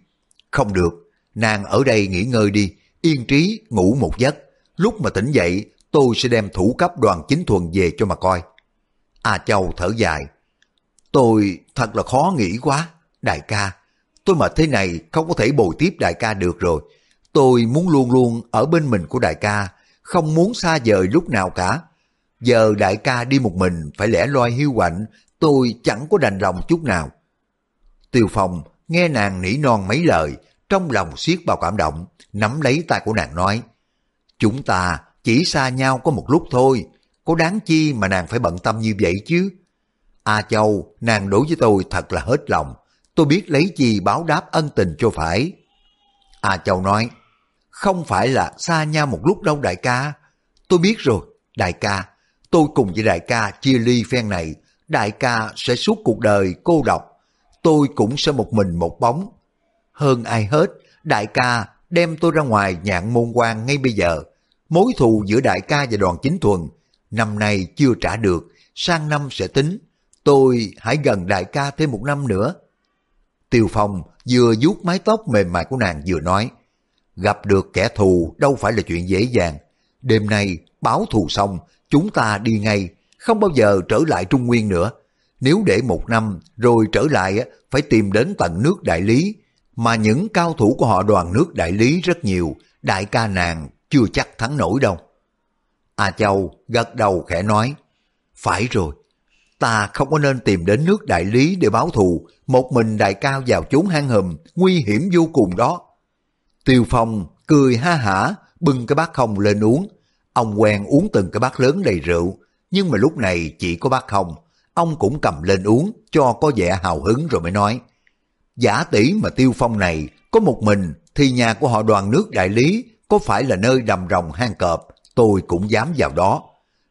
Không được, nàng ở đây nghỉ ngơi đi, yên trí ngủ một giấc. Lúc mà tỉnh dậy, tôi sẽ đem thủ cấp đoàn chính thuần về cho mà coi. A Châu thở dài. Tôi thật là khó nghĩ quá, đại ca. Tôi mệt thế này không có thể bồi tiếp đại ca được rồi. Tôi muốn luôn luôn ở bên mình của đại ca, không muốn xa rời lúc nào cả. Giờ đại ca đi một mình phải lẻ loi hiu quạnh, tôi chẳng có đành lòng chút nào. Tiêu Phong nghe nàng nỉ non mấy lời, trong lòng siết bao cảm động, nắm lấy tay của nàng nói, Chúng ta chỉ xa nhau có một lúc thôi, có đáng chi mà nàng phải bận tâm như vậy chứ? A Châu, nàng đối với tôi thật là hết lòng, tôi biết lấy gì báo đáp ân tình cho phải. A Châu nói, không phải là xa nhau một lúc đâu đại ca, tôi biết rồi, đại ca, tôi cùng với đại ca chia ly phen này, đại ca sẽ suốt cuộc đời cô độc, tôi cũng sẽ một mình một bóng. Hơn ai hết, đại ca đem tôi ra ngoài nhạn môn quan ngay bây giờ. Mối thù giữa đại ca và đoàn chính thuần, năm nay chưa trả được, sang năm sẽ tính. Tôi hãy gần đại ca thêm một năm nữa. Tiêu Phong vừa vuốt mái tóc mềm mại của nàng vừa nói, gặp được kẻ thù đâu phải là chuyện dễ dàng. Đêm nay báo thù xong, chúng ta đi ngay, không bao giờ trở lại Trung Nguyên nữa. Nếu để một năm rồi trở lại phải tìm đến tận nước đại lý, mà những cao thủ của họ đoàn nước đại lý rất nhiều, đại ca nàng chưa chắc thắng nổi đâu. A Châu gật đầu khẽ nói, phải rồi, ta không có nên tìm đến nước đại lý để báo thù, một mình đại cao vào chốn hang hầm nguy hiểm vô cùng đó. Tiêu Phong cười ha hả, bưng cái bát không lên uống. Ông quen uống từng cái bát lớn đầy rượu, nhưng mà lúc này chỉ có bát không, ông cũng cầm lên uống cho có vẻ hào hứng rồi mới nói. Giả tỷ mà tiêu phong này có một mình thì nhà của họ đoàn nước đại lý có phải là nơi đầm rồng hang cọp, tôi cũng dám vào đó.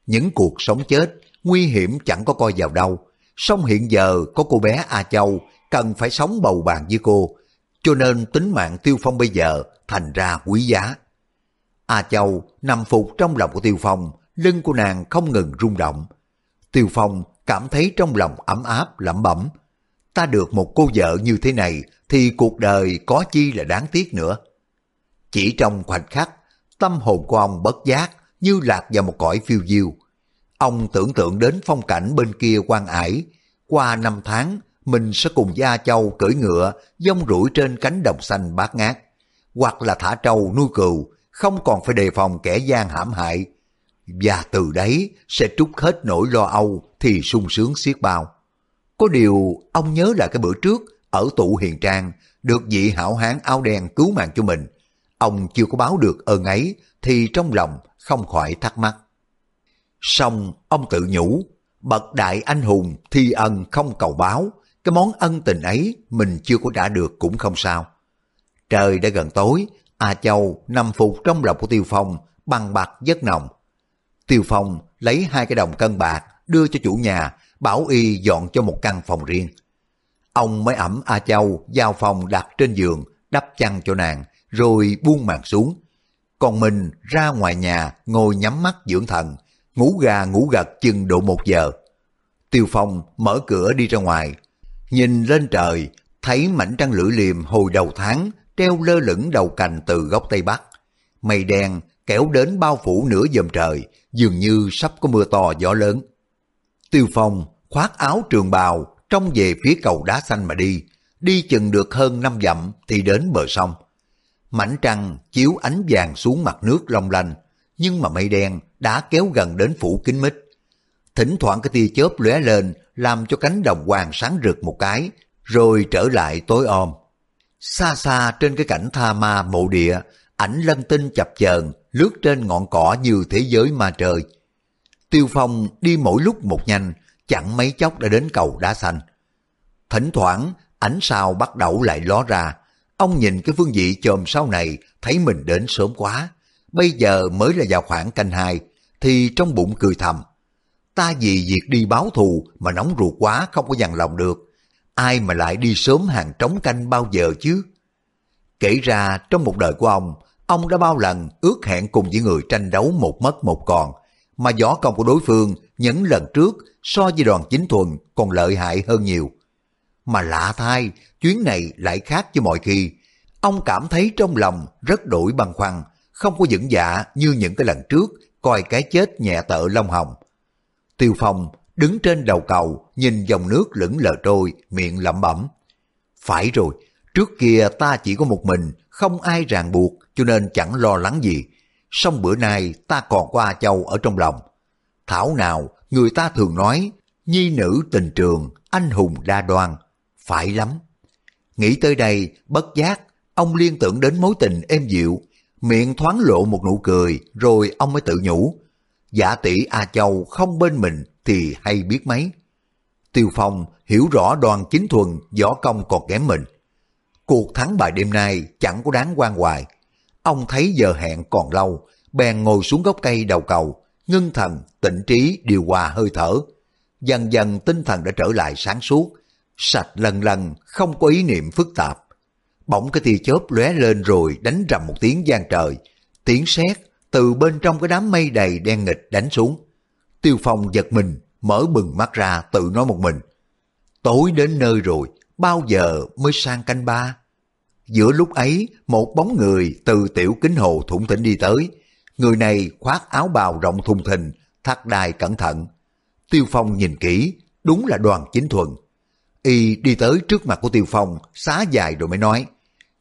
Những cuộc sống chết, nguy hiểm chẳng có coi vào đâu. Song hiện giờ có cô bé A Châu cần phải sống bầu bàn với cô, cho nên tính mạng Tiêu Phong bây giờ thành ra quý giá. A Châu nằm phục trong lòng của Tiêu Phong, lưng của nàng không ngừng rung động. Tiêu Phong cảm thấy trong lòng ấm áp lẩm bẩm. Ta được một cô vợ như thế này thì cuộc đời có chi là đáng tiếc nữa. Chỉ trong khoảnh khắc, tâm hồn của ông bất giác như lạc vào một cõi phiêu diêu. Ông tưởng tượng đến phong cảnh bên kia quan ải, qua năm tháng mình sẽ cùng Gia Châu cưỡi ngựa, dông rủi trên cánh đồng xanh bát ngát, hoặc là thả trâu nuôi cừu, không còn phải đề phòng kẻ gian hãm hại. Và từ đấy sẽ trút hết nỗi lo âu thì sung sướng xiết bao. Có điều ông nhớ là cái bữa trước ở tụ hiền trang được vị hảo hán áo đen cứu mạng cho mình. Ông chưa có báo được ơn ấy thì trong lòng không khỏi thắc mắc. Xong ông tự nhủ, bậc đại anh hùng thi ân không cầu báo, cái món ân tình ấy mình chưa có trả được cũng không sao. Trời đã gần tối, A Châu nằm phục trong lòng của Tiêu Phong, bằng bạc rất nồng. Tiêu Phong lấy hai cái đồng cân bạc đưa cho chủ nhà, bảo y dọn cho một căn phòng riêng. Ông mới ẩm A Châu giao phòng đặt trên giường, đắp chăn cho nàng, rồi buông màn xuống. Còn mình ra ngoài nhà ngồi nhắm mắt dưỡng thần, ngủ gà ngủ gật chừng độ một giờ. Tiêu Phong mở cửa đi ra ngoài, nhìn lên trời, thấy mảnh trăng lưỡi liềm hồi đầu tháng treo lơ lửng đầu cành từ góc Tây Bắc. Mây đen kéo đến bao phủ nửa dầm trời, dường như sắp có mưa to gió lớn. Tiêu Phong khoác áo trường bào trông về phía cầu đá xanh mà đi, đi chừng được hơn năm dặm thì đến bờ sông. Mảnh trăng chiếu ánh vàng xuống mặt nước long lanh, nhưng mà mây đen đã kéo gần đến phủ kính mít. Thỉnh thoảng cái tia chớp lóe lên làm cho cánh đồng hoàng sáng rực một cái, rồi trở lại tối om. Xa xa trên cái cảnh tha ma mộ địa, ảnh lân tinh chập chờn lướt trên ngọn cỏ như thế giới ma trời. Tiêu Phong đi mỗi lúc một nhanh, chẳng mấy chốc đã đến cầu đá xanh. Thỉnh thoảng, ánh sao bắt đầu lại ló ra. Ông nhìn cái phương vị chồm sau này, thấy mình đến sớm quá. Bây giờ mới là vào khoảng canh hai, thì trong bụng cười thầm. Ta vì việc đi báo thù mà nóng ruột quá không có dằn lòng được. Ai mà lại đi sớm hàng trống canh bao giờ chứ? Kể ra trong một đời của ông, ông đã bao lần ước hẹn cùng với người tranh đấu một mất một còn, mà võ công của đối phương những lần trước so với đoàn chính thuần còn lợi hại hơn nhiều. Mà lạ thay, chuyến này lại khác với mọi khi. Ông cảm thấy trong lòng rất đổi băn khoăn, không có vững dạ như những cái lần trước, coi cái chết nhẹ tợ lông hồng. Tiêu Phong đứng trên đầu cầu, nhìn dòng nước lững lờ trôi, miệng lẩm bẩm. Phải rồi, trước kia ta chỉ có một mình, không ai ràng buộc, cho nên chẳng lo lắng gì. Song bữa nay ta còn qua châu ở trong lòng. Thảo nào, người ta thường nói, nhi nữ tình trường, anh hùng đa đoan. Phải lắm. Nghĩ tới đây, bất giác, ông liên tưởng đến mối tình êm dịu, miệng thoáng lộ một nụ cười, rồi ông mới tự nhủ. Giả tỷ A Châu không bên mình thì hay biết mấy. Tiêu Phong hiểu rõ đoàn chính thuần võ công còn kém mình. Cuộc thắng bài đêm nay chẳng có đáng quan hoài. Ông thấy giờ hẹn còn lâu, bèn ngồi xuống gốc cây đầu cầu, ngưng thần, tỉnh trí điều hòa hơi thở. Dần dần tinh thần đã trở lại sáng suốt, sạch lần lần, không có ý niệm phức tạp. Bỗng cái tia chớp lóe lên rồi đánh rầm một tiếng gian trời, tiếng sét từ bên trong cái đám mây đầy đen nghịch đánh xuống. Tiêu Phong giật mình, mở bừng mắt ra tự nói một mình. Tối đến nơi rồi, bao giờ mới sang canh ba? Giữa lúc ấy, một bóng người từ tiểu kính hồ thủng thỉnh đi tới. Người này khoác áo bào rộng thùng thình, thắt đai cẩn thận. Tiêu Phong nhìn kỹ, đúng là đoàn chính thuần. Y đi tới trước mặt của Tiêu Phong, xá dài rồi mới nói,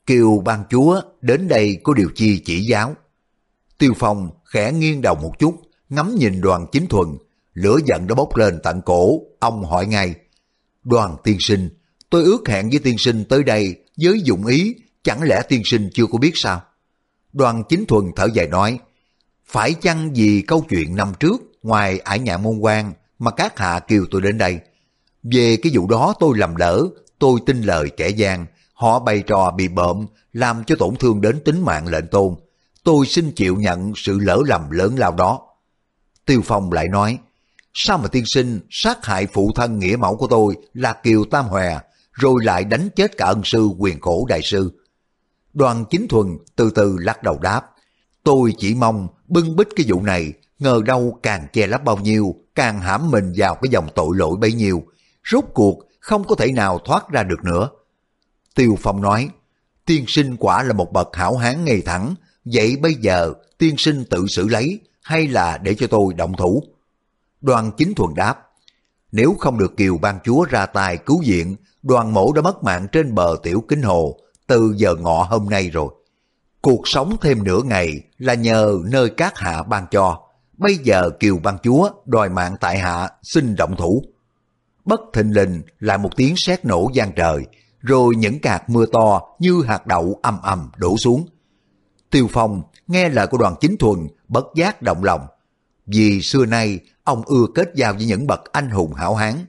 kêu ban chúa đến đây có điều chi chỉ giáo. Tiêu Phong khẽ nghiêng đầu một chút, ngắm nhìn đoàn chính thuần, lửa giận đã bốc lên tận cổ, ông hỏi ngay, đoàn tiên sinh, tôi ước hẹn với tiên sinh tới đây với dụng ý, chẳng lẽ tiên sinh chưa có biết sao? Đoàn chính thuần thở dài nói, phải chăng vì câu chuyện năm trước, ngoài ải nhà môn quan mà các hạ kêu tôi đến đây, Về cái vụ đó tôi lầm lỡ, tôi tin lời kẻ gian, họ bày trò bị bợm, làm cho tổn thương đến tính mạng lệnh tôn. Tôi xin chịu nhận sự lỡ lầm lớn lao đó. Tiêu Phong lại nói, sao mà tiên sinh sát hại phụ thân nghĩa mẫu của tôi là Kiều Tam Hòe, rồi lại đánh chết cả ân sư quyền khổ đại sư. Đoàn chính thuần từ từ lắc đầu đáp, tôi chỉ mong bưng bít cái vụ này, ngờ đâu càng che lấp bao nhiêu, càng hãm mình vào cái dòng tội lỗi bấy nhiêu, rốt cuộc không có thể nào thoát ra được nữa. Tiêu Phong nói, tiên sinh quả là một bậc hảo hán ngay thẳng, vậy bây giờ tiên sinh tự xử lấy hay là để cho tôi động thủ? Đoàn chính thuần đáp, nếu không được Kiều ban chúa ra tay cứu viện, đoàn mổ đã mất mạng trên bờ tiểu kính hồ từ giờ ngọ hôm nay rồi. Cuộc sống thêm nửa ngày là nhờ nơi các hạ ban cho. Bây giờ Kiều ban chúa đòi mạng tại hạ xin động thủ. Bất thình lình là một tiếng sét nổ gian trời, rồi những cạt mưa to như hạt đậu ầm ầm đổ xuống. Tiêu Phong nghe lời của đoàn chính thuần bất giác động lòng. Vì xưa nay ông ưa kết giao với những bậc anh hùng hảo hán.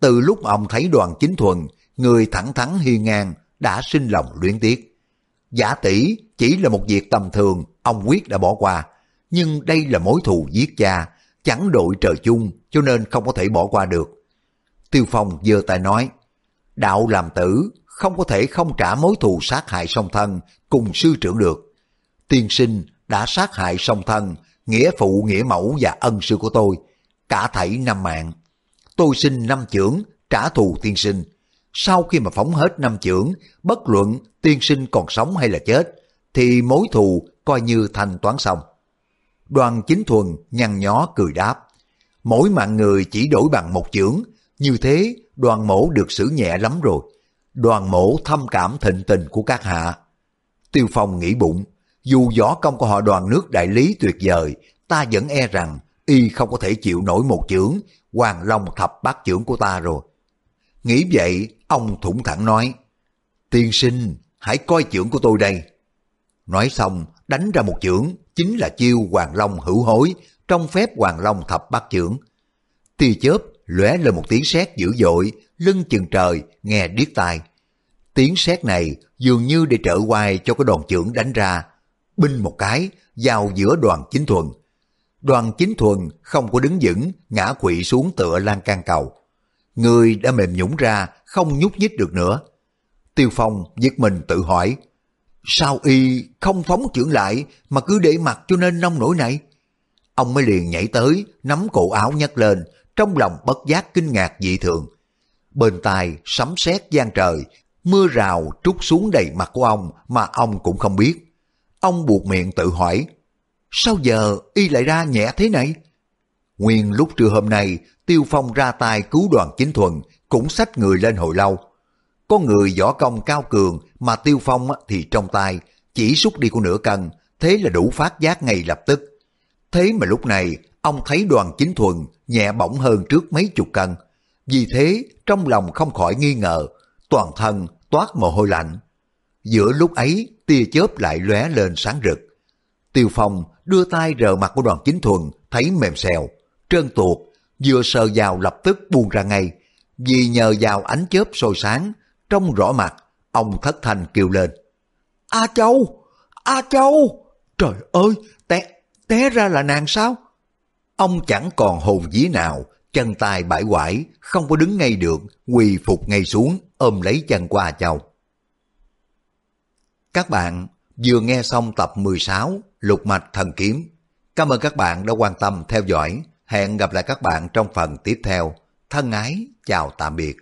Từ lúc ông thấy đoàn chính thuần, người thẳng thắn hiên ngang, đã sinh lòng luyến tiếc. Giả tỷ chỉ là một việc tầm thường, ông quyết đã bỏ qua. Nhưng đây là mối thù giết cha, chẳng đội trời chung cho nên không có thể bỏ qua được. Tiêu Phong giơ tay nói, đạo làm tử không có thể không trả mối thù sát hại song thân cùng sư trưởng được. Tiên sinh đã sát hại song thân, nghĩa phụ nghĩa mẫu và ân sư của tôi, cả thảy năm mạng. Tôi xin năm trưởng trả thù tiên sinh. Sau khi mà phóng hết năm trưởng, bất luận tiên sinh còn sống hay là chết, thì mối thù coi như thanh toán xong. Đoàn chính thuần nhăn nhó cười đáp. Mỗi mạng người chỉ đổi bằng một chưởng, như thế đoàn mổ được xử nhẹ lắm rồi. Đoàn mổ thâm cảm thịnh tình của các hạ. Tiêu Phong nghĩ bụng, dù võ công của họ đoàn nước đại lý tuyệt vời, ta vẫn e rằng y không có thể chịu nổi một chưởng, hoàng long thập bát chưởng của ta rồi. Nghĩ vậy, ông thủng thẳng nói, tiên sinh, hãy coi chưởng của tôi đây. Nói xong, đánh ra một chưởng, chính là chiêu hoàng long hữu hối, trong phép hoàng long thập bát chưởng. Tia chớp lóe lên một tiếng sét dữ dội, lưng chừng trời, nghe điếc tai. Tiếng sét này dường như để trợ quay cho cái đòn chưởng đánh ra, binh một cái, vào giữa đoàn chính thuần. Đoàn chính thuần không có đứng vững, ngã quỵ xuống tựa lan can cầu. Người đã mềm nhũng ra, không nhúc nhích được nữa. Tiêu Phong giật mình tự hỏi, sao y không phóng trưởng lại mà cứ để mặt cho nên nông nổi này? Ông mới liền nhảy tới, nắm cổ áo nhấc lên, trong lòng bất giác kinh ngạc dị thường. Bên tai sấm sét gian trời, mưa rào trút xuống đầy mặt của ông mà ông cũng không biết. Ông buộc miệng tự hỏi, sao giờ y lại ra nhẹ thế này? Nguyên lúc trưa hôm nay, Tiêu Phong ra tay cứu đoàn chính thuần, cũng xách người lên hồi lâu. Có người võ công cao cường mà Tiêu Phong thì trong tay, chỉ xúc đi của nửa cân, thế là đủ phát giác ngay lập tức. Thế mà lúc này, ông thấy đoàn chính thuần nhẹ bỏng hơn trước mấy chục cân. Vì thế, trong lòng không khỏi nghi ngờ, toàn thân toát mồ hôi lạnh. Giữa lúc ấy, tia chớp lại lóe lên sáng rực. Tiêu Phong đưa tay rờ mặt của đoàn chính thuần, thấy mềm xèo, trơn tuột, vừa sờ vào lập tức buông ra ngay. Vì nhờ vào ánh chớp sôi sáng, trong rõ mặt, ông thất thanh kêu lên. A Châu! A Châu! Trời ơi! Té, té ra là nàng sao? Ông chẳng còn hồn dí nào, chân tay bãi quải, không có đứng ngay được, quỳ phục ngay xuống, ôm lấy chân qua Châu. Các bạn vừa nghe xong tập 16 Lục Mạch Thần Kiếm. Cảm ơn các bạn đã quan tâm theo dõi. Hẹn gặp lại các bạn trong phần tiếp theo. Thân ái, chào tạm biệt.